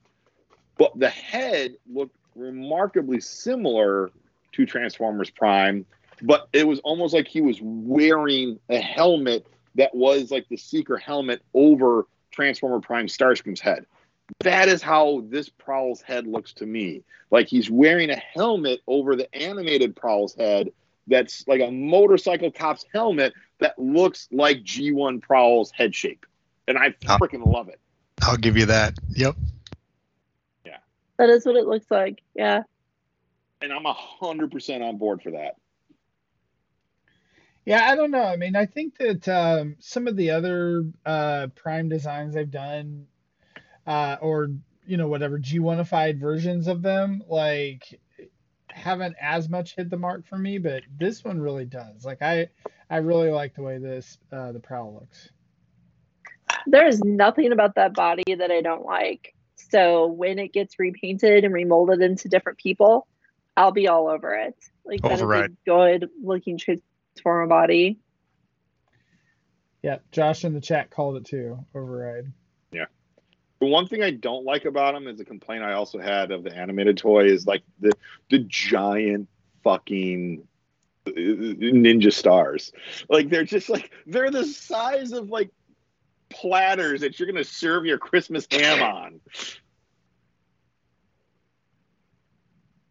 But the head looked remarkably similar to Transformers Prime, but it was almost like he was wearing a helmet that was like the Seeker helmet over Transformer Prime Starscream's head. That is how this Prowl's head looks to me. Like he's wearing a helmet over the animated Prowl's head that's like a motorcycle cop's helmet that looks like G1 Prowl's head shape. And I freaking love it. I'll give you that. Yep. Yeah. That is what it looks like. Yeah. And I'm 100% on board for that. Yeah, I don't know. I mean, I think that um, some of the other uh, Prime designs I've done, uh, or you know, whatever G1ified versions of them, like haven't as much hit the mark for me, but this one really does. Like I, I really like the way this uh, the prowl looks. There's nothing about that body that I don't like. So when it gets repainted and remolded into different people, I'll be all over it. Like that is a good looking transformer body. Yeah, Josh in the chat called it too. Override. The one thing I don't like about them is a complaint I also had of the animated toy is like the the giant fucking uh, ninja stars. Like they're just like they're the size of like platters that you're gonna serve your Christmas ham on.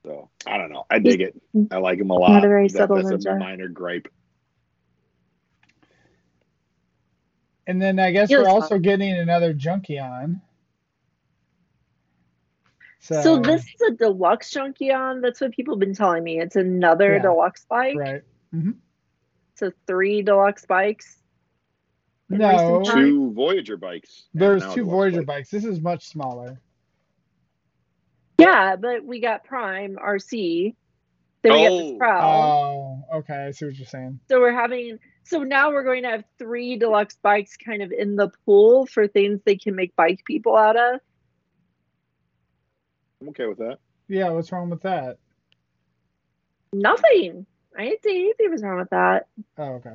So I don't know. I dig it. I like them a lot. Not a very That- subtle that's a minor gripe. And then I guess He we're looks also getting another Junkion. So, So this is a deluxe Junkion. That's what people have been telling me. It's another Yeah. deluxe bike. right? Mm-hmm. So three deluxe bikes. No. Two Voyager bikes. there's two Voyager bike. bikes. This is much smaller. Yeah, but we got Prime RC. Then we got Oh. this Prowl. Oh, okay. I see what you're saying. So we're having so now we're going to have three deluxe bikes kind of in the pool for things they can make bike people out of. I'm okay with that. Yeah, what's wrong with that? Nothing. I didn't say anything was wrong with that. Oh, okay.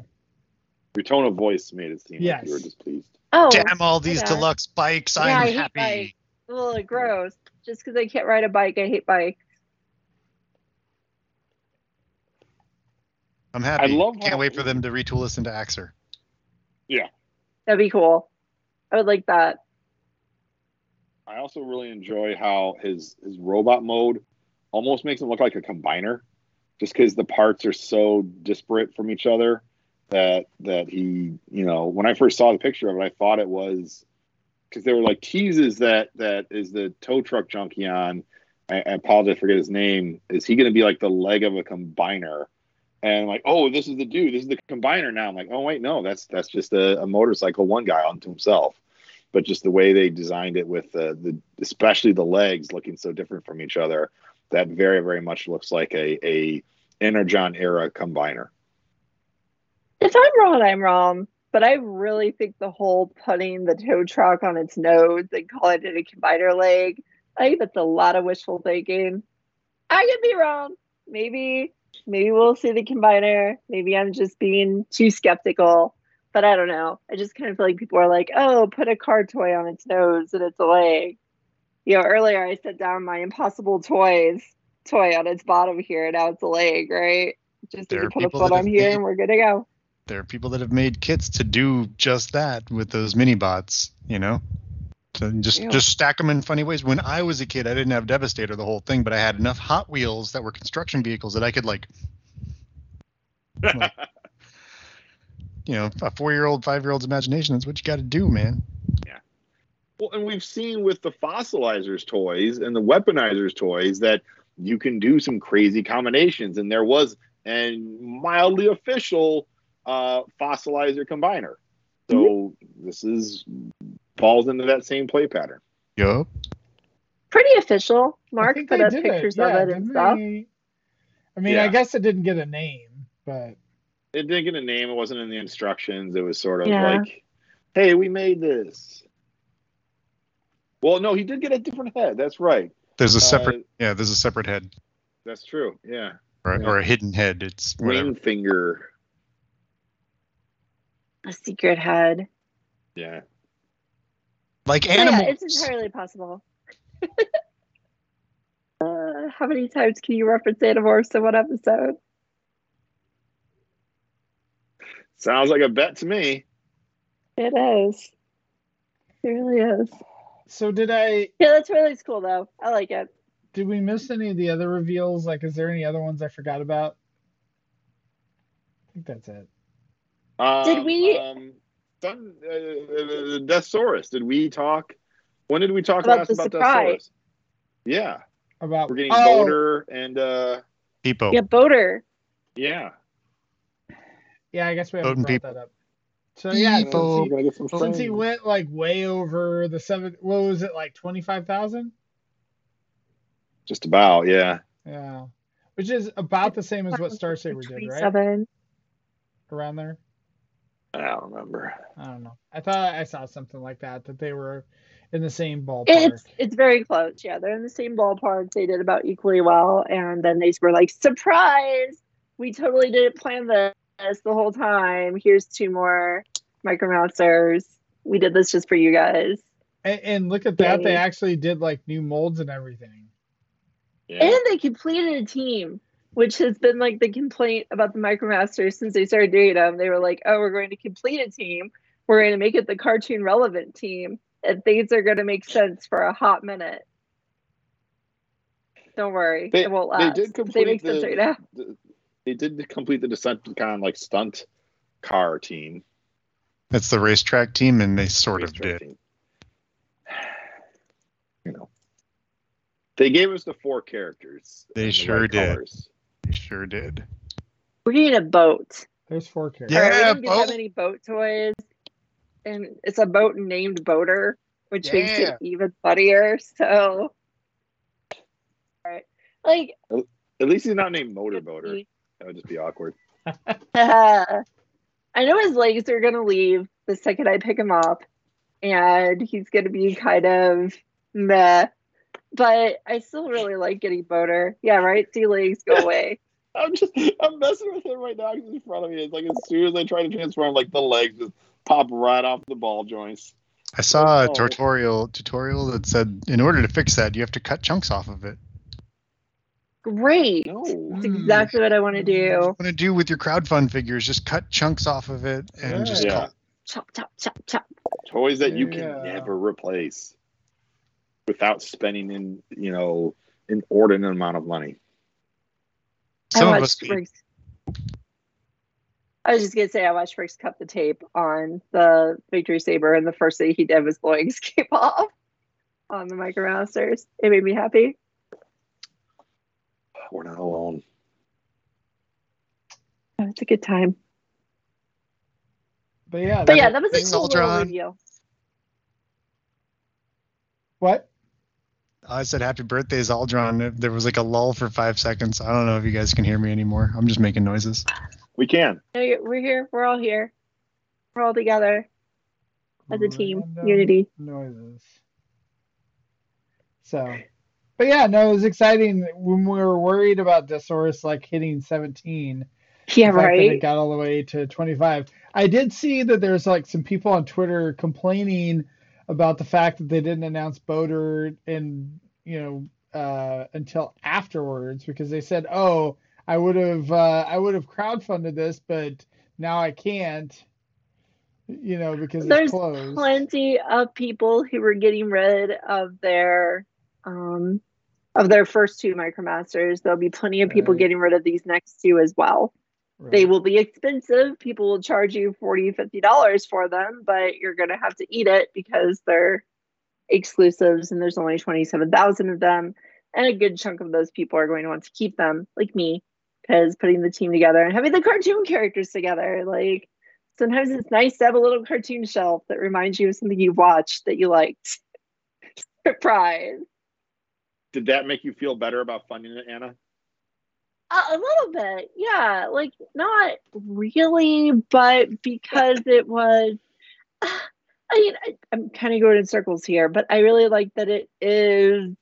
Your tone of voice made it seem like you were Yes. displeased. Oh, Damn all these yeah. deluxe bikes. Yeah, I'm I hate happy. bikes. ugh, gross. Just because I can't ride a bike, I hate bikes. I'm happy. I love Can't how- wait for them to retool us into Axer. Yeah. That'd be cool. I would like that. I also really enjoy how his his robot mode almost makes him look like a combiner, just because the parts are so disparate from each other that that he you know when I first saw the picture of it I thought it was because there were like teases that that is the tow truck Junkion. I, I apologize, I forget his name. Is he going to be like the leg of a combiner? And like, oh, this is the dude. This is the combiner now. I'm like, oh wait, no, that's that's just a, a motorcycle one guy onto himself but just the way they designed it with the, the especially the legs looking so different from each other that very very much looks like a a energon era combiner If I'm wrong, I'm wrong. But I really think the whole putting the tow truck on its nose and calling it a combiner leg, I think that's a lot of wishful thinking. I could be wrong. Maybe, maybe we'll see the combiner. Maybe I'm just being too skeptical. But I don't know. I just kind of feel like people are like, oh, put a car toy on its nose and it's a leg. You know, earlier I set down my Impossible Toys toy on its bottom here. Now it's a leg, right? Just need to put a people foot on here made- and we're good to go. There are people that have made kits to do just that with those mini bots, you know? So just Yeah. just stack them in funny ways. When I was a kid, I didn't have Devastator the whole thing, but I had enough Hot Wheels that were construction vehicles that I could like, you know, a four-year-old, five-year-old's imagination. That's what you got to do, man. Yeah. Well and we've seen with the fossilizers toys and the weaponizers toys that you can do some crazy combinations and there was a mildly official uh fossilizer combiner so this is falls into that same play pattern Yup. Pretty official. Mark think put up did pictures yeah, of it and stuff. they? I mean, I guess it didn't get a name, but it didn't get a name. It wasn't in the instructions. It was sort of Yeah. like, "Hey, we made this." Well, no, he did get a different head. That's right. There's a Uh, separate, yeah, there's a separate head That's true. Yeah, or, Yeah. or a hidden head. It's whatever. wing finger. A secret head. Yeah, Like Oh, yeah, animals. it's entirely possible. uh, how many times can you reference Animorphs in one episode? Sounds like a bet to me. It is. It really is. so did I? Yeah, that's really cool though. I like it. Did we miss any of the other reveals? Like, is there any other ones I forgot about? I think that's it. Um, Did we- Um, Sun, uh, uh, Deathsaurus. Did we talk? When did we talk About last the about surprise. Deathsaurus? Yeah, About we're getting oh, Boater and uh, Hippo. Yeah, Boater. yeah. Yeah, I guess we haven't Voting brought that up. So yeah, since he, Gotta get some since he went like way over the seven, what was it like twenty five thousand? Just about, yeah. Yeah, which is about the same as what Star Saber did, right? 27. Around there. I don't remember. I don't know. I thought I saw something like that that they were in the same ballpark. It's it's very close. Yeah, they're in the same ballpark. They did about equally well, and then they were like, "Surprise! We totally didn't plan this the whole time. Here's two more Micromasters. We did this just for you guys." and, and look at that, they actually did like new molds and everything. Yeah. And they completed a team, which has been like the complaint about the Micromasters since they started doing them. They were like, "Oh, we're going to complete a team. We're going to make it the cartoon relevant team, and things are going to make sense for a hot minute." Don't worry, They- it won't last. they last. did They complete make sense the- right now. The- They did complete the Decepticon like stunt car team. That's the racetrack team, and they sort of did. team. You know, they gave us the four characters. They and the sure did. colors. They sure did. We need a boat. There's four characters. Yeah, we don't have any boat toys, and it's a boat named Boater, which makes it even funnier. So, all right, like At least he's not named Motorboater. That would just be awkward. I know his legs are gonna leave the second I pick him up, and he's gonna be kind of meh. But I still really like getting boner. Yeah, right. See legs go away. I'm just I'm messing with him right now 'cause he's in front of me. It's like as soon as I try to transform, like the legs just pop right off the ball joints. I saw a Oh. tutorial tutorial that said in order to fix that, you have to cut chunks off of it. Great. No. That's exactly what I want to do. What you want to do with your crowdfund figures? Just cut chunks off of it and just Yeah. call. Chop, chop, chop, chop. Toys that you Yeah. can never replace without spending in, you know, inordinate amount of money. Some I of watched us. Briggs. I was just gonna say I watched Briggs cut the tape on the Victory Saber, and the first thing he did was blowing his cape off on the Micromasters. It made me happy. We're not alone. Oh, It's a good time. But yeah, But yeah, that was a Thanks, cool little Aldron. reveal. what? I said happy birthday, is Aldron. There was like a lull for five seconds. I don't know if you guys can hear me anymore. I'm just making noises. We can. We're here. We're all here. We're all together as a team. Random Unity. noises. So, but yeah, no, it was exciting when we were worried about Deathsaurus like hitting 17. Yeah, that it got all the way to 25. I did see that there's like some people on Twitter complaining about the fact that they didn't announce Boater and you know uh, until afterwards because they said, "Oh, I would have uh, I would have crowdfunded this, but now I can't." You know because There's it's closed. plenty of people who were getting rid of their um of their first two micromasters there'll be plenty of people Right. getting rid of these next two as well. They will be expensive. People will charge you $40, 50 dollars for them but you're going to have to eat it because they're exclusives and there's only 27000 of them. And a good chunk of those people are going to want to keep them like me because putting the team together and having the cartoon characters together like sometimes it's nice to have a little cartoon shelf that reminds you of something you watched that you liked. Surprise Did that make you feel better about funding it, Anna? A, little bit, yeah. Like not really, but because it was. I mean, I, I'm kind of going in circles here, but I really like that it is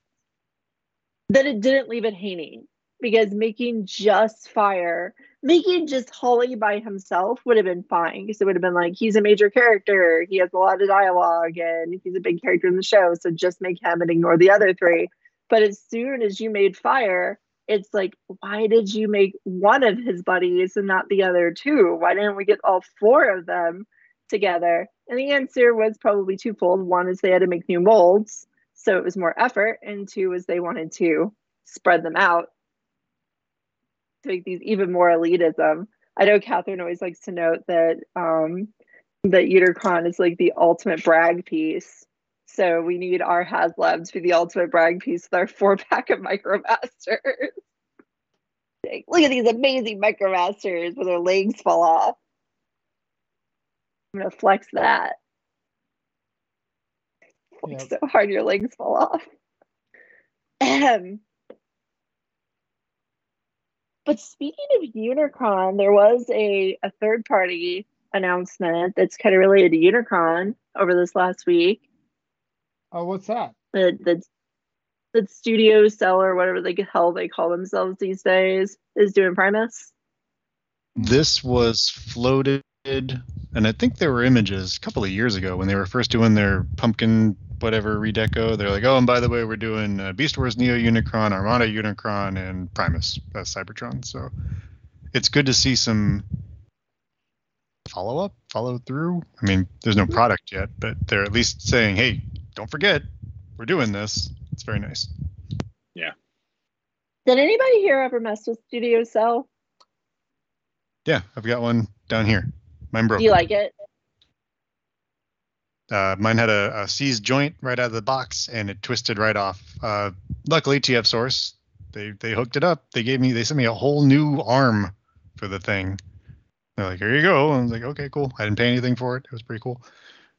that it didn't leave it hanging because making just fire, making just Holly by himself would have been fine because it would have been like he's a major character, he has a lot of dialogue, and he's a big character in the show, so just make him and ignore the other three. But as soon as you made fire, it's like, why did you make one of his buddies and not the other two? Why didn't we get all four of them together? And the answer was probably twofold. One is they had to make new molds, so it was more effort, and two is they wanted to spread them out to make these even more elitism. I know Catherine always likes to note that um, that Unicron is like the ultimate brag piece. So we need our HasLab to be the ultimate brag piece with our four pack of Micromasters. Look at these amazing Micromasters where their legs fall off. I'm gonna flex that. Flex Yep. so hard your legs fall off. Ahem. But speaking of Unicron, there was a, a third party announcement that's kind of related to Unicron over this last week. Oh, what's that? The, that that Studio Cell or whatever the hell they call themselves these days is doing Primus. This was floated, and I think there were images a couple of years ago when they were first doing their pumpkin whatever redeco. They're like, oh, and by the way, we're doing uh, Beast Wars Neo Unicron, Armada Unicron, and Primus Cybertron. So it's good to see some follow up, follow through. I mean, there's no product yet, but they're at least saying, hey, don't forget, we're doing this. It's very nice. Yeah. Did anybody here ever mess with Studio Cell? Yeah, I've got one down here. Mine broke. Do you like it? Uh, mine had a, a seized joint right out of the box, and it twisted right off. Uh, luckily, TF Source they they hooked it up. They gave me they sent me a whole new arm for the thing. They're like, here you go. And I was like, okay, cool. I didn't pay anything for it. It was pretty cool.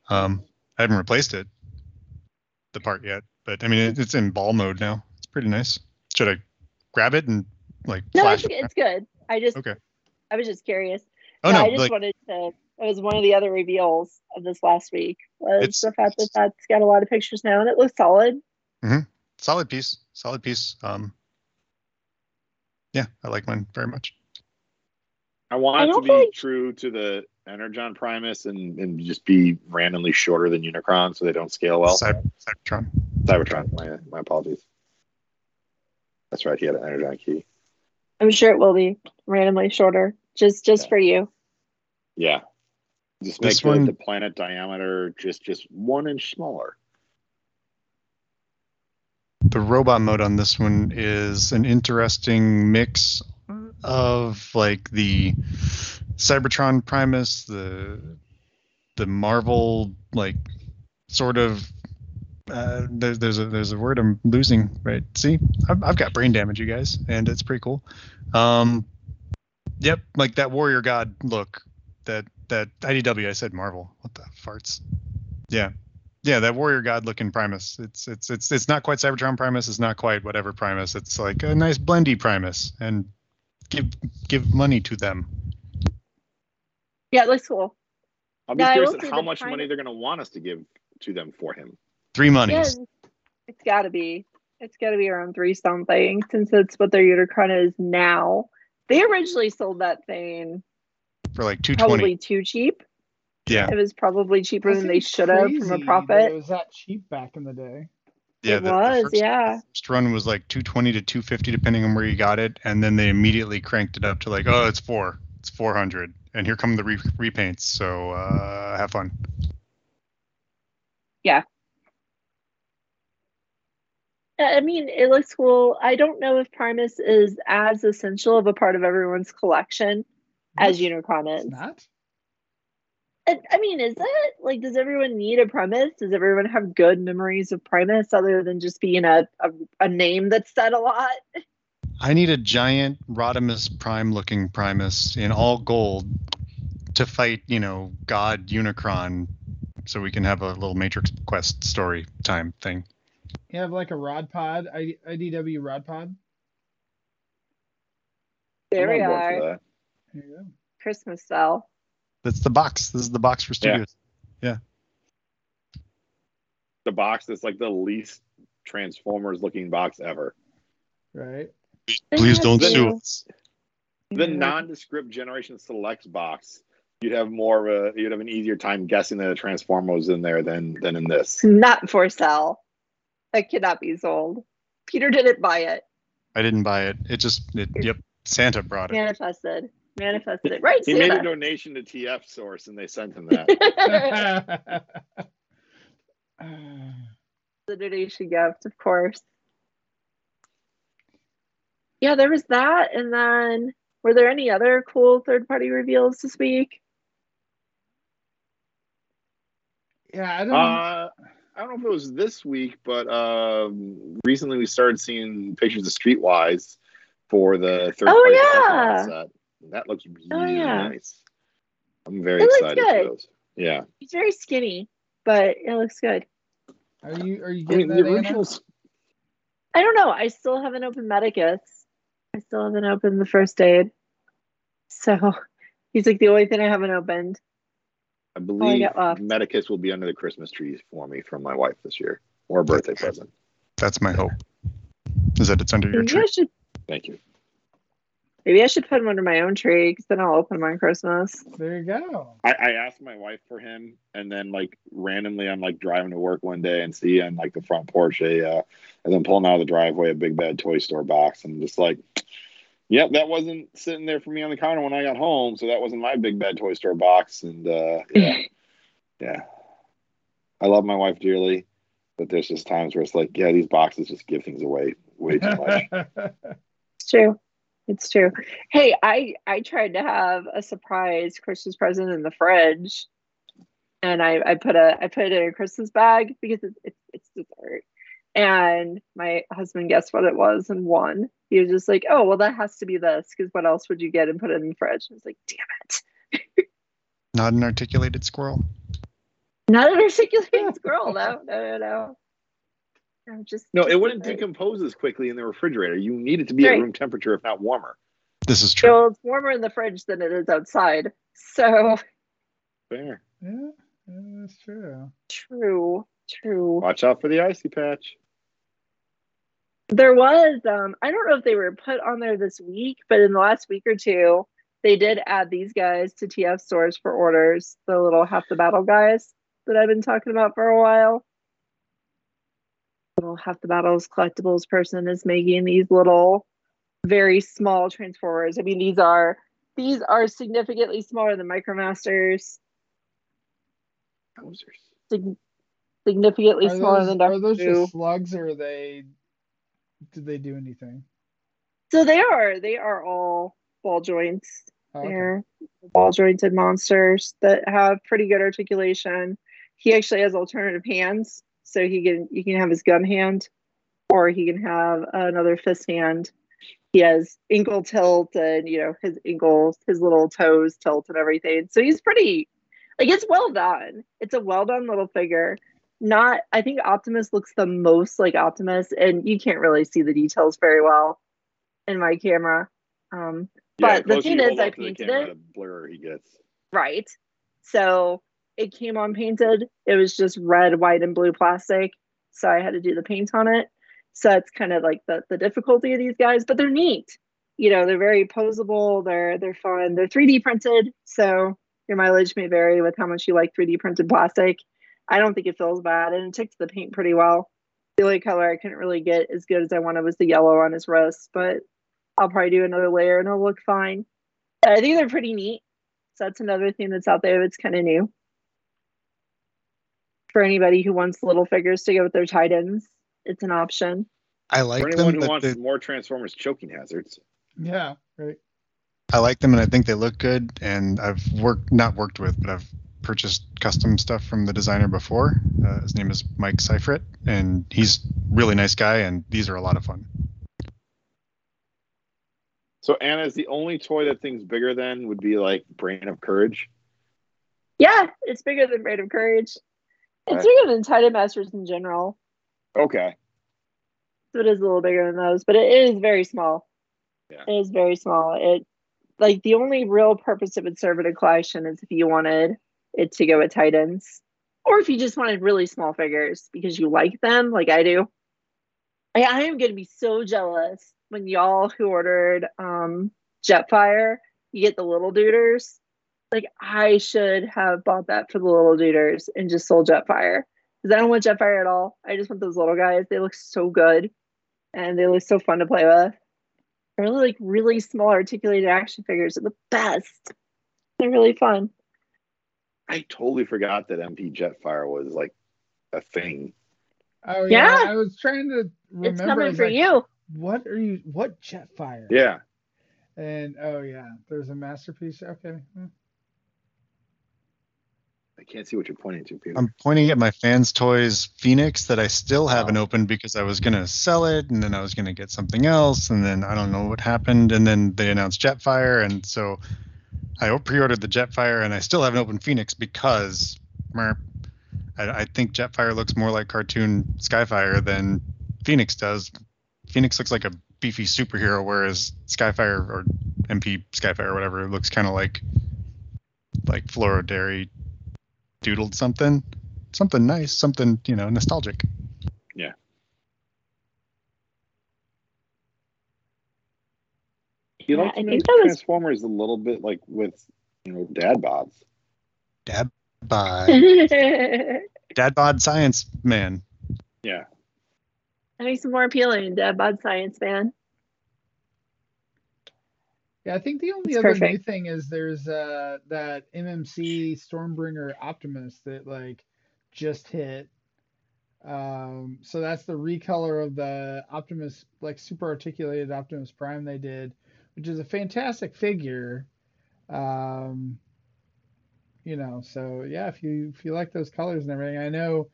Um, I haven't replaced it, the part yet, but I mean, it, it's in ball mode now. It's pretty nice. Should I grab it and like No, flash? it's, it's good. I just Okay. I was just curious. oh Yeah, no, I just like wanted to. It was one of the other reveals of this last week. Was It's- the fact that that's got a lot of pictures now and it looks solid. solid piece, solid piece. Um, yeah, I like mine very much. I want I it to be think- true to the Energon Primus and, and just be randomly shorter than Unicron so they don't scale well. Cyber, Cybertron. Cybertron, my, my apologies. That's right, he had an Energon key. I'm sure it will be randomly shorter, just just Yeah. for you. Yeah. Just make This one- the planet diameter just just one inch smaller. The robot mode on this one is an interesting mix of like the Cybertron Primus, the the Marvel like sort of. Uh, there's there's a there's a word I'm losing right. See, I've, I've got brain damage, you guys, and it's pretty cool. Um, yep, like that warrior god look. That that IDW. I said Marvel. What the farts? Yeah, yeah, that warrior god looking Primus. It's it's it's it's not quite Cybertron Primus. It's not quite whatever Primus. It's like a nice blendy Primus, and give give money to them. Yeah, it looks cool. I'll be Now, curious at how much Primus- money they're going to want us to give to them for him. Three Yeah, monies. it's got to be. It's got to be around three something since it's what their Unicron is now. They originally sold that thing for like two twenty. probably too cheap. Yeah, It was probably cheaper That than they should have from a profit. It was that cheap back in the day. yeah. it was, first, yeah. First run was like two twenty to two fifty, depending on where you got it, and then they immediately cranked it up to like, oh, it's four, it's four hundred, and here come the re- repaints. So uh, have fun. Yeah. I mean, it looks cool. I don't know if Primus is as essential of a part of everyone's collection as Unicron It's is. not. I, I mean, is it like does everyone need a Primus? Does everyone have good memories of Primus other than just being a a, a name that's said a lot? I need a giant Rodimus Prime looking Primus in all gold to fight, you know, God Unicron so we can have a little Matrix Quest story time thing. You have like a rod pod, I, IDW rod pod. There I'm we on board for are. There you go. Christmas cell. That's the box. This is the box for studios. Yeah. studios. The box that's like the least Transformers looking box ever. Right. Please don't Thank sue us. The nondescript Generation Selects box, you'd have more of a you'd have an easier time guessing that a Transformer was in there than than in this. Not for sale. It cannot be sold. Peter didn't buy it. I didn't buy it. It just, it, yep, Santa brought it. Manifested. Manifested it. Right, He made a donation to TF Source and they sent him that. the donation gift, of course. Yeah, there was that, and then were there any other cool third-party reveals this week? yeah, I don't. Uh, I don't know if it was this week, but um, recently we started seeing pictures of Streetwise for the third Oh, party yeah. Pokemon set. That looks really Oh, yeah. nice. I'm very It looks excited good. for those. Yeah. He's very skinny, but it looks good. Are you are you I getting mean, the that, originals. I don't know. I still haven't opened Medicus. I still haven't opened the first aid. So he's like the only thing I haven't opened. I believe got left. Medicus will be under the Christmas trees for me from my wife this year, or a birthday present. That's my hope. Is that it's under your Maybe tree? Should Thank you. Maybe I should put him under my own tree because then I'll open him on Christmas. There you go. I, I asked my wife for him, and then like randomly, I'm like driving to work one day and see on like the front porch a, uh, and then pulling out of the driveway a big bad toy store box, and just like, yep, that wasn't sitting there for me on the counter when I got home, so that wasn't my big bad toy store box, and uh, yeah, yeah, I love my wife dearly, but there's just times where it's like, yeah, these boxes just give things away way too much. It's true. It's true. Hey, I I tried to have a surprise Christmas present in the fridge, and I I put a I put it in a Christmas bag because it's it's, it's dessert. And my husband guessed what it was and won. He was just like, "Oh, well, that has to be this because what else would you get and put it in the fridge?" I was like, "Damn it!" Not an articulated squirrel. Not an articulated squirrel, no, no, no, no. No, just no, it wouldn't dessert. decompose as quickly in the refrigerator. You need it to be Right. at room temperature, if not warmer. This is true. Well, it's warmer in the fridge than it is outside. So Fair. yeah, yeah, that's true. true, true. Watch out for the icy patch. There was, um, I don't know if they were put on there this week, but in the last week or two, they did add these guys to TF stores for orders. The little half the battle guys that I've been talking about for a while. Half the battles collectibles person is making these little, very small transformers. I mean, these are these are significantly smaller than Micromasters, Posers. sig- significantly Are smaller those, than are those Who. just slugs or are they? Did they do anything? So they are they are all ball joints. Oh, okay. They're ball jointed monsters that have pretty good articulation. He actually has alternative hands, so he can you can have his gun hand, or he can have another fist hand. He has ankle tilt and you know his ankles, his little toes tilt and everything. So he's pretty like it's well done. It's a well done little figure. Not I think Optimus looks the most like Optimus, and you can't really see the details very well in my camera. Um, But the thing is, I up to the painted it. The blurrer he gets. Right. So it came on painted. It was just red, white, and blue plastic. So I had to do the paint on it. So it's kind of like the, the difficulty of these guys, but they're neat. You know, they're very posable, they're they're fun, they're 3D printed. So your mileage may vary with how much you like 3D printed plastic. I don't think it feels bad and it takes the paint pretty well. The only color I couldn't really get as good as I wanted was the yellow on his wrist, but I'll probably do another layer and it'll look fine. I think they're pretty neat. So that's another thing that's out there that's kind of new. For anybody who wants little figures to go with their Titans. it's an option. I like For anyone them. who wants they- more Transformers choking hazards. Yeah, right. I like them, and I think they look good. And I've worked, not worked with, but I've purchased custom stuff from the designer before. Uh, his name is Mike Seifert, and he's really nice guy. And these are a lot of fun. So Anna is the only toy that thing's bigger than would be like Brain of Courage. Yeah, it's bigger than Brain of Courage. It's Right. bigger than Titan Masters in general. Okay. So it is a little bigger than those, but it is very small. Yeah. It is very small. It like the only real purpose it would serve in a collection is if you wanted it to go with Titans. Or if you just wanted really small figures because you like them, like I do. I, I am gonna be so jealous when y'all who ordered um Jetfire, you get the little duders. Like I should have bought that for the little duders and just sold Jetfire. Because I don't want Jetfire at all. I just want those little guys. They look so good and they look so fun to play with. They're really like really small articulated action figures are the best. They're really fun. I totally forgot that MP Jetfire was like a thing. Oh yeah. Yeah. I was trying to remember. it's coming for like, you. What are you? What Jetfire? Yeah. And oh yeah, there's a masterpiece. Okay. Hmm. I can't see what you're pointing to, Peter. I'm pointing at my FansToys Phoenix that I still haven't Oh. opened because I was gonna sell it and then I was gonna get something else and then I don't know what happened and then they announced Jetfire and so I pre-ordered the Jetfire, and I still haven't opened Phoenix because, I, I think Jetfire looks more like cartoon Skyfire than Phoenix does. Phoenix looks like a beefy superhero, whereas Skyfire or MP Skyfire or whatever looks kind of like like Floro Dery doodled something, something nice, something you know nostalgic. He Yeah, likes I think make that was- Transformers a little bit like with you know dad bods. Dad bod, dad bod science man. Yeah. That makes it more appealing. Dad bod science fan. Yeah, I think the only It's other new thing is there's uh that MMC Stormbringer Optimus that like just hit. Um, so that's the recolor of the Optimus, like super articulated Optimus Prime they did, which is a fantastic figure. Um, you know, so yeah, if you if you like those colors and everything, I know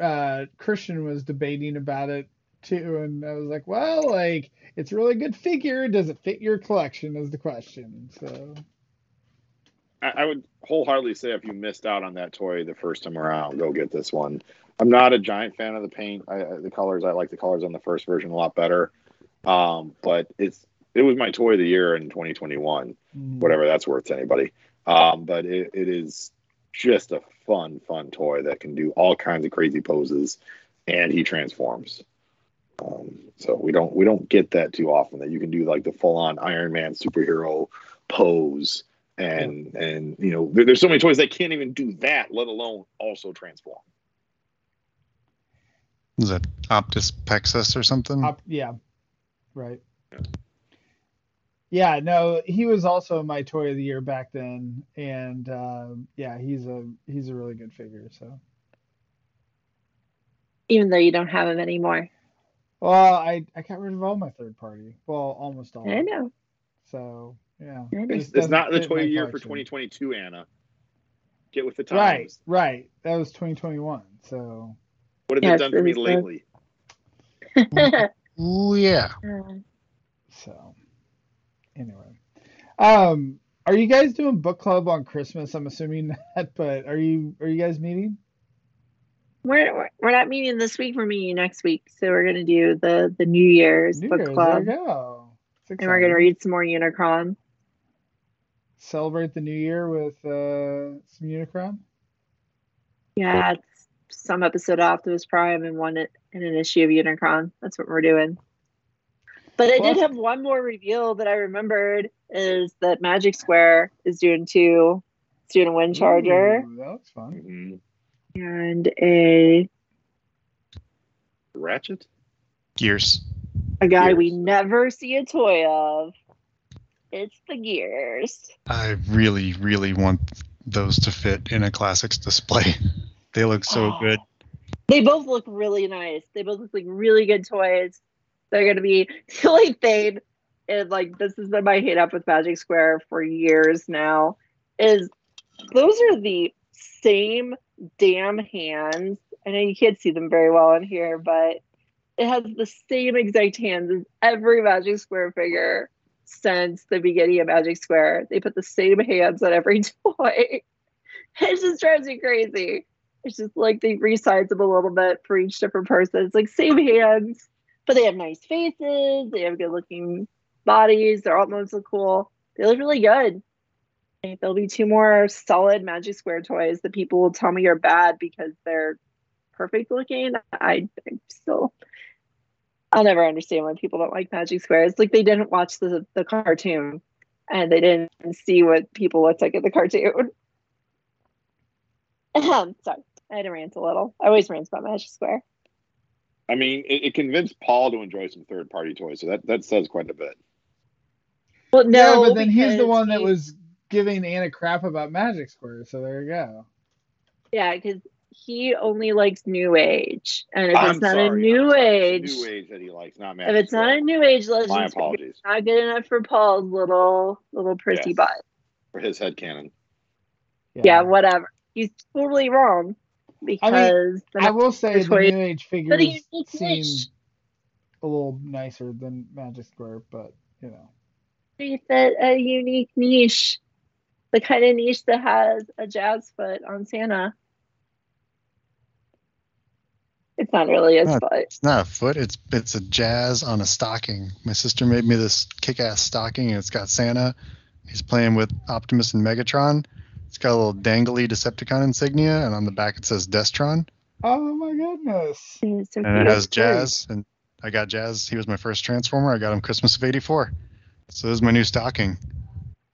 uh Christian was debating about it too, and I was like, well, like it's a really good figure. Does it fit your collection? Is the question. So I, I would wholeheartedly say if you missed out on that toy the first time around, go get this one. I'm not a giant fan of the paint, I, the colors. I like the colors on the first version a lot better. Um, but it's it was my toy of the year in 2021, mm, whatever that's worth to anybody. Um, but it, it is just a fun, fun toy that can do all kinds of crazy poses, and he transforms. Um, so we don't we don't get that too often that you can do like the full on Iron Man superhero pose and and you know there, there's so many toys that can't even do that, let alone also transform. Is that Optus Pexus or something? Op- yeah, right. Yeah, no, he was also my toy of the year back then, and um, yeah, he's a he's a really good figure. So, Even though you don't have him anymore. Well, I I got rid of all my third party. Well, almost all. I know. So yeah, It's, it's not the toy my of the year for 2022, Anna. Get with the times. right. right. That was 2021. So What have Yes, you done for me good. lately? Ooh yeah. so anyway, um, are you guys doing book club on Christmas? I'm assuming that, but are you are you guys meeting? We're, we're we're not meeting this week. We're meeting next week. So we're gonna do the the New Year's New book Year's, club, There go. And we're gonna read some more Unicron. celebrate the new year with uh, some Unicron. Yeah, it's some episode of Optimus Prime and one in an issue of Unicron. That's what we're doing. But I Well, did have one more reveal that I remembered is that Magic Square is doing two. It's doing a Windcharger Ooh, that looks fun. Mhm. And a Ratchet? Gears. a guy we never see a toy of. It's the Gears. I really, really want those to fit in a classics display. They look so Oh. good. They both look really nice. They both look like really good toys. They're gonna be the only thing, and like this has been my hate up with Magic Square for years now, is those are the same damn hands. I know you can't see them very well in here, but it has the same exact hands as every Magic Square figure since the beginning of Magic Square. They put the same hands on every toy. It just drives me crazy. It's just like they resize them a little bit for each different person. It's like same hands, but they have nice faces. They have good looking bodies. Their outmodes look cool. They look really good. I think there'll be two more solid Magic Square toys that people will tell me are bad because they're perfect looking. I, I still, I'll never understand why people don't like Magic Square. It's like they didn't watch the the cartoon and they didn't see what people looked like in the cartoon. Ahem, Sorry, I had to rant a little. I always rant about Magic Square. I mean, it, it convinced Paul to enjoy some third party toys, so that, that says quite a bit. Well, no, yeah, but then he's the because one that was giving Anna crap about Magic Square. So there you go. Yeah, because he only likes New Age, and if I'm it's not sorry, a I'm New sorry. Age, It's New Age that he likes, not Magic. if Magic it's not a New Age My apologies it's not good enough for Paul's little little prissy Yes. butt. for his headcanon. Yeah, whatever. He's totally wrong because the I will say the New Age figures seem a little nicer than Magic Square, but you know. They fit a unique niche. The kind of niche that has a jazz foot on Santa. It's not really his Huh. foot. It's not a foot. It's it's a jazz on a stocking. My sister made me this kick-ass stocking, and it's got Santa. He's playing with Optimus and Megatron. It's got a little dangly Decepticon insignia, and on the back it says Destron. Oh my goodness. So And it cute. has Jazz, and I got Jazz. He was my first Transformer. I got him Christmas of '84. So this is my new stocking,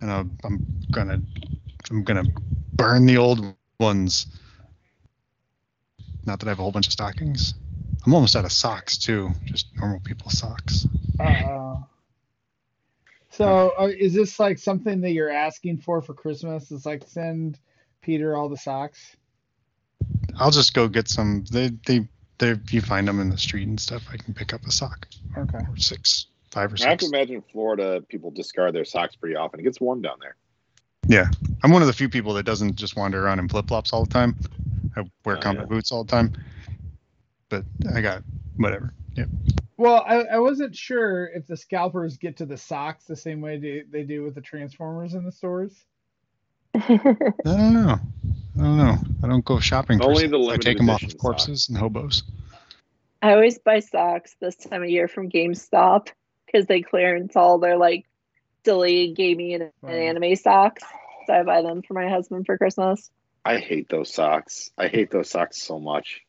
and I'm, I'm gonna I'm gonna burn the old ones. Not that I have a whole bunch of stockings. I'm almost out of socks too, just normal people socks. Uh-oh. So uh, is this like something that you're asking for for Christmas? It's like send Peter all the socks. I'll just go get some. They they they. If you find them in the street and stuff, I can pick up a sock Okay. or six, five or I have to imagine Florida people discard their socks pretty often. It gets warm down there. Yeah, I'm one of the few people that doesn't just wander around in flip flops all the time. I wear Oh, combat yeah. boots all the time. But I got whatever. Yeah. Well, I, I wasn't sure if the scalpers get to the socks the same way they, they do with the Transformers in the stores. I don't know. I don't know. I don't go shopping. for Only socks. the I limited take them off of corpses and hobos. I always buy socks this time of year from GameStop because they clearance all their like silly gaming and, and Right. anime socks. So I buy them for my husband for Christmas. I hate those socks. I hate those socks so much.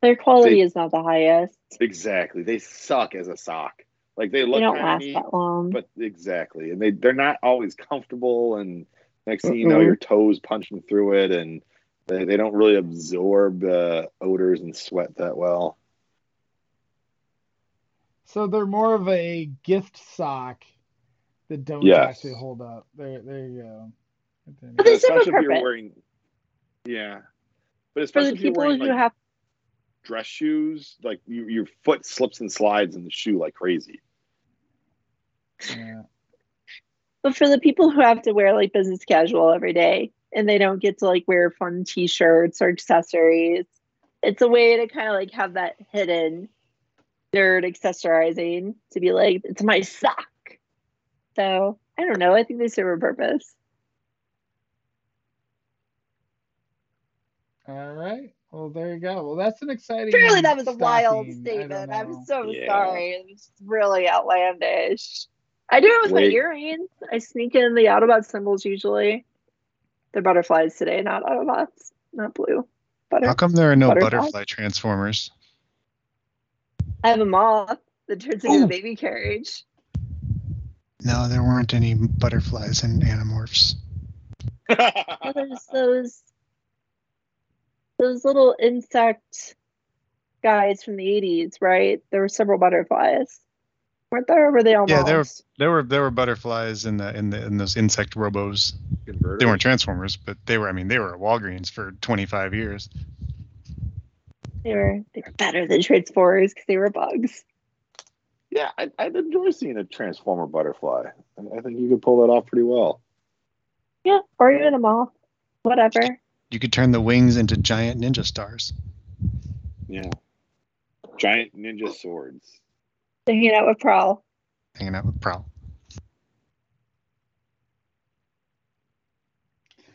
Their quality They- is not the highest. Exactly. They suck as a sock. Like they look They look don't kind last that long. but exactly, and they they're not always comfortable. And next thing you know, your toes punching through it, and they, they don't really absorb uh, odors and sweat that well. So they're more of a gift sock that don't Yes. actually hold up. There, there you go. But they serve a especially if you're purpose. wearing, yeah, but for especially the if you're people wearing who like have dress shoes, like you, your foot slips and slides in the shoe like crazy. Yeah. But for the people who have to wear like business casual every day and they don't get to like wear fun t-shirts or accessories, it's a way to kind of like have that hidden nerd accessorizing to be like, it's my sock. So I don't know. I think they serve a purpose. All right. Well, there you go. Well, that's an exciting. Surely that was a wild stocking. I don't statement. I'm so Yeah. sorry. It's really outlandish. I do it with my earrings. I sneak in the Autobot symbols usually. They're butterflies today, not Autobots, not blue. Butter. How come there are no Butterfly? butterfly transformers? I have a moth that turns into Ooh. a baby carriage. No, there weren't any butterflies in Animorphs. Oh, there's those those little insect guys from the 80s, right? There were several butterflies. Weren't there? Or were they all Yeah, there were there were there were butterflies in the in the in those insect robos. They weren't transformers, but they were. I mean, they were at Walgreens for 25 years. They were they were better than Transformers because they were bugs. Yeah, I, I'd enjoy seeing a transformer butterfly. I, I think you could pull that off pretty well. Yeah, or even a moth. Whatever. You could turn the wings into giant ninja stars. Yeah. Giant ninja swords. They're hanging out with Prowl. hanging out with Prowl.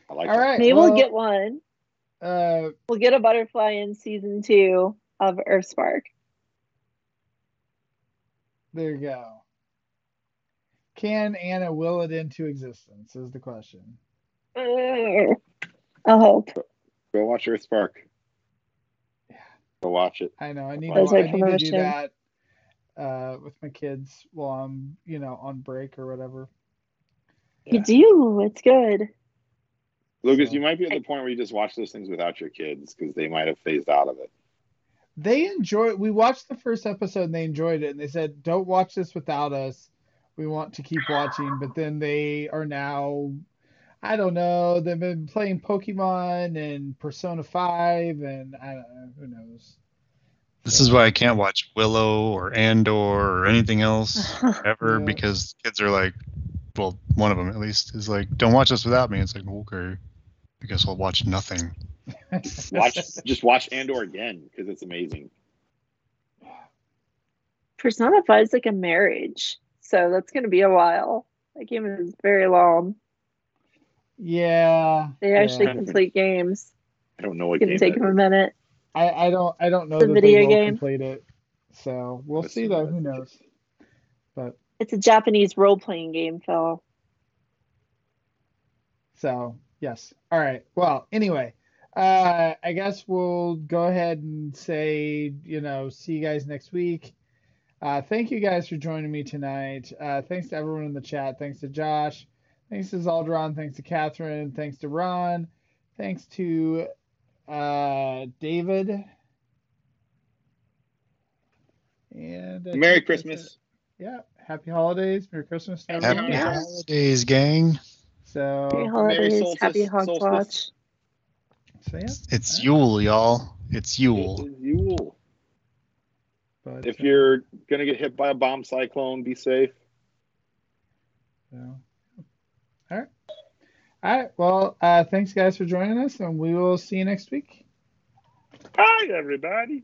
I like All right, that. right. Maybe well, we'll get one. Uh, We'll get a butterfly in season two of EarthSpark. there you go. Can Anna will it into existence? Is the question. I hope. Go watch EarthSpark. Go watch it. I know. I need. That To, was I my need to do that uh, with my kids while I'm, you know, on break or whatever. You do. It's good. Lucas, So- you might be at the point where you just watch those things without your kids because they might have phased out of it. They enjoy. We watched the first episode and they enjoyed it, and they said, "Don't watch this without us. We want to keep watching." But then they are now, I don't know. They've been playing Pokemon and Persona Five, and I don't know. Who knows? This is why I can't watch Willow or Andor or anything else ever Yeah. because kids are like, well, one of them at least is like, don't watch this without me. It's like, okay, I guess I'll watch nothing. Watch, just watch Andor again because it's amazing. Persona 5 is like a marriage. So that's going to be a while. That game is very long. Yeah. They actually yeah. complete games. I don't know what It's gonna game take them a minute. I, I don't I don't know The that video they will game? complete it. So we'll Let's see see though. Who knows? But It's a Japanese role playing game, Phil. so yes. All right. Well, anyway, uh, I guess we'll go ahead and say you know see you guys next week. Uh, thank you guys for joining me tonight. Uh, thanks to everyone in the chat. Thanks to Josh. Thanks to Zaldron. Thanks to Catherine. Thanks to Ron. Thanks to uh, David. And I Merry Christmas. it. Yeah. Happy holidays. Merry Christmas. to Happy everyone. Holidays, gang. So, Happy holidays. solstice- Happy Hogs solstice. Watch. so yeah. It's Yule, y'all. It's Yule. It is Yule. But If uh, you're gonna get hit by a bomb cyclone, be safe. So, all right. All right. Well, uh, thanks guys for joining us, and we will see you next week. Hi, everybody.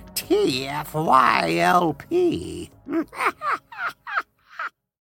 TFYLP.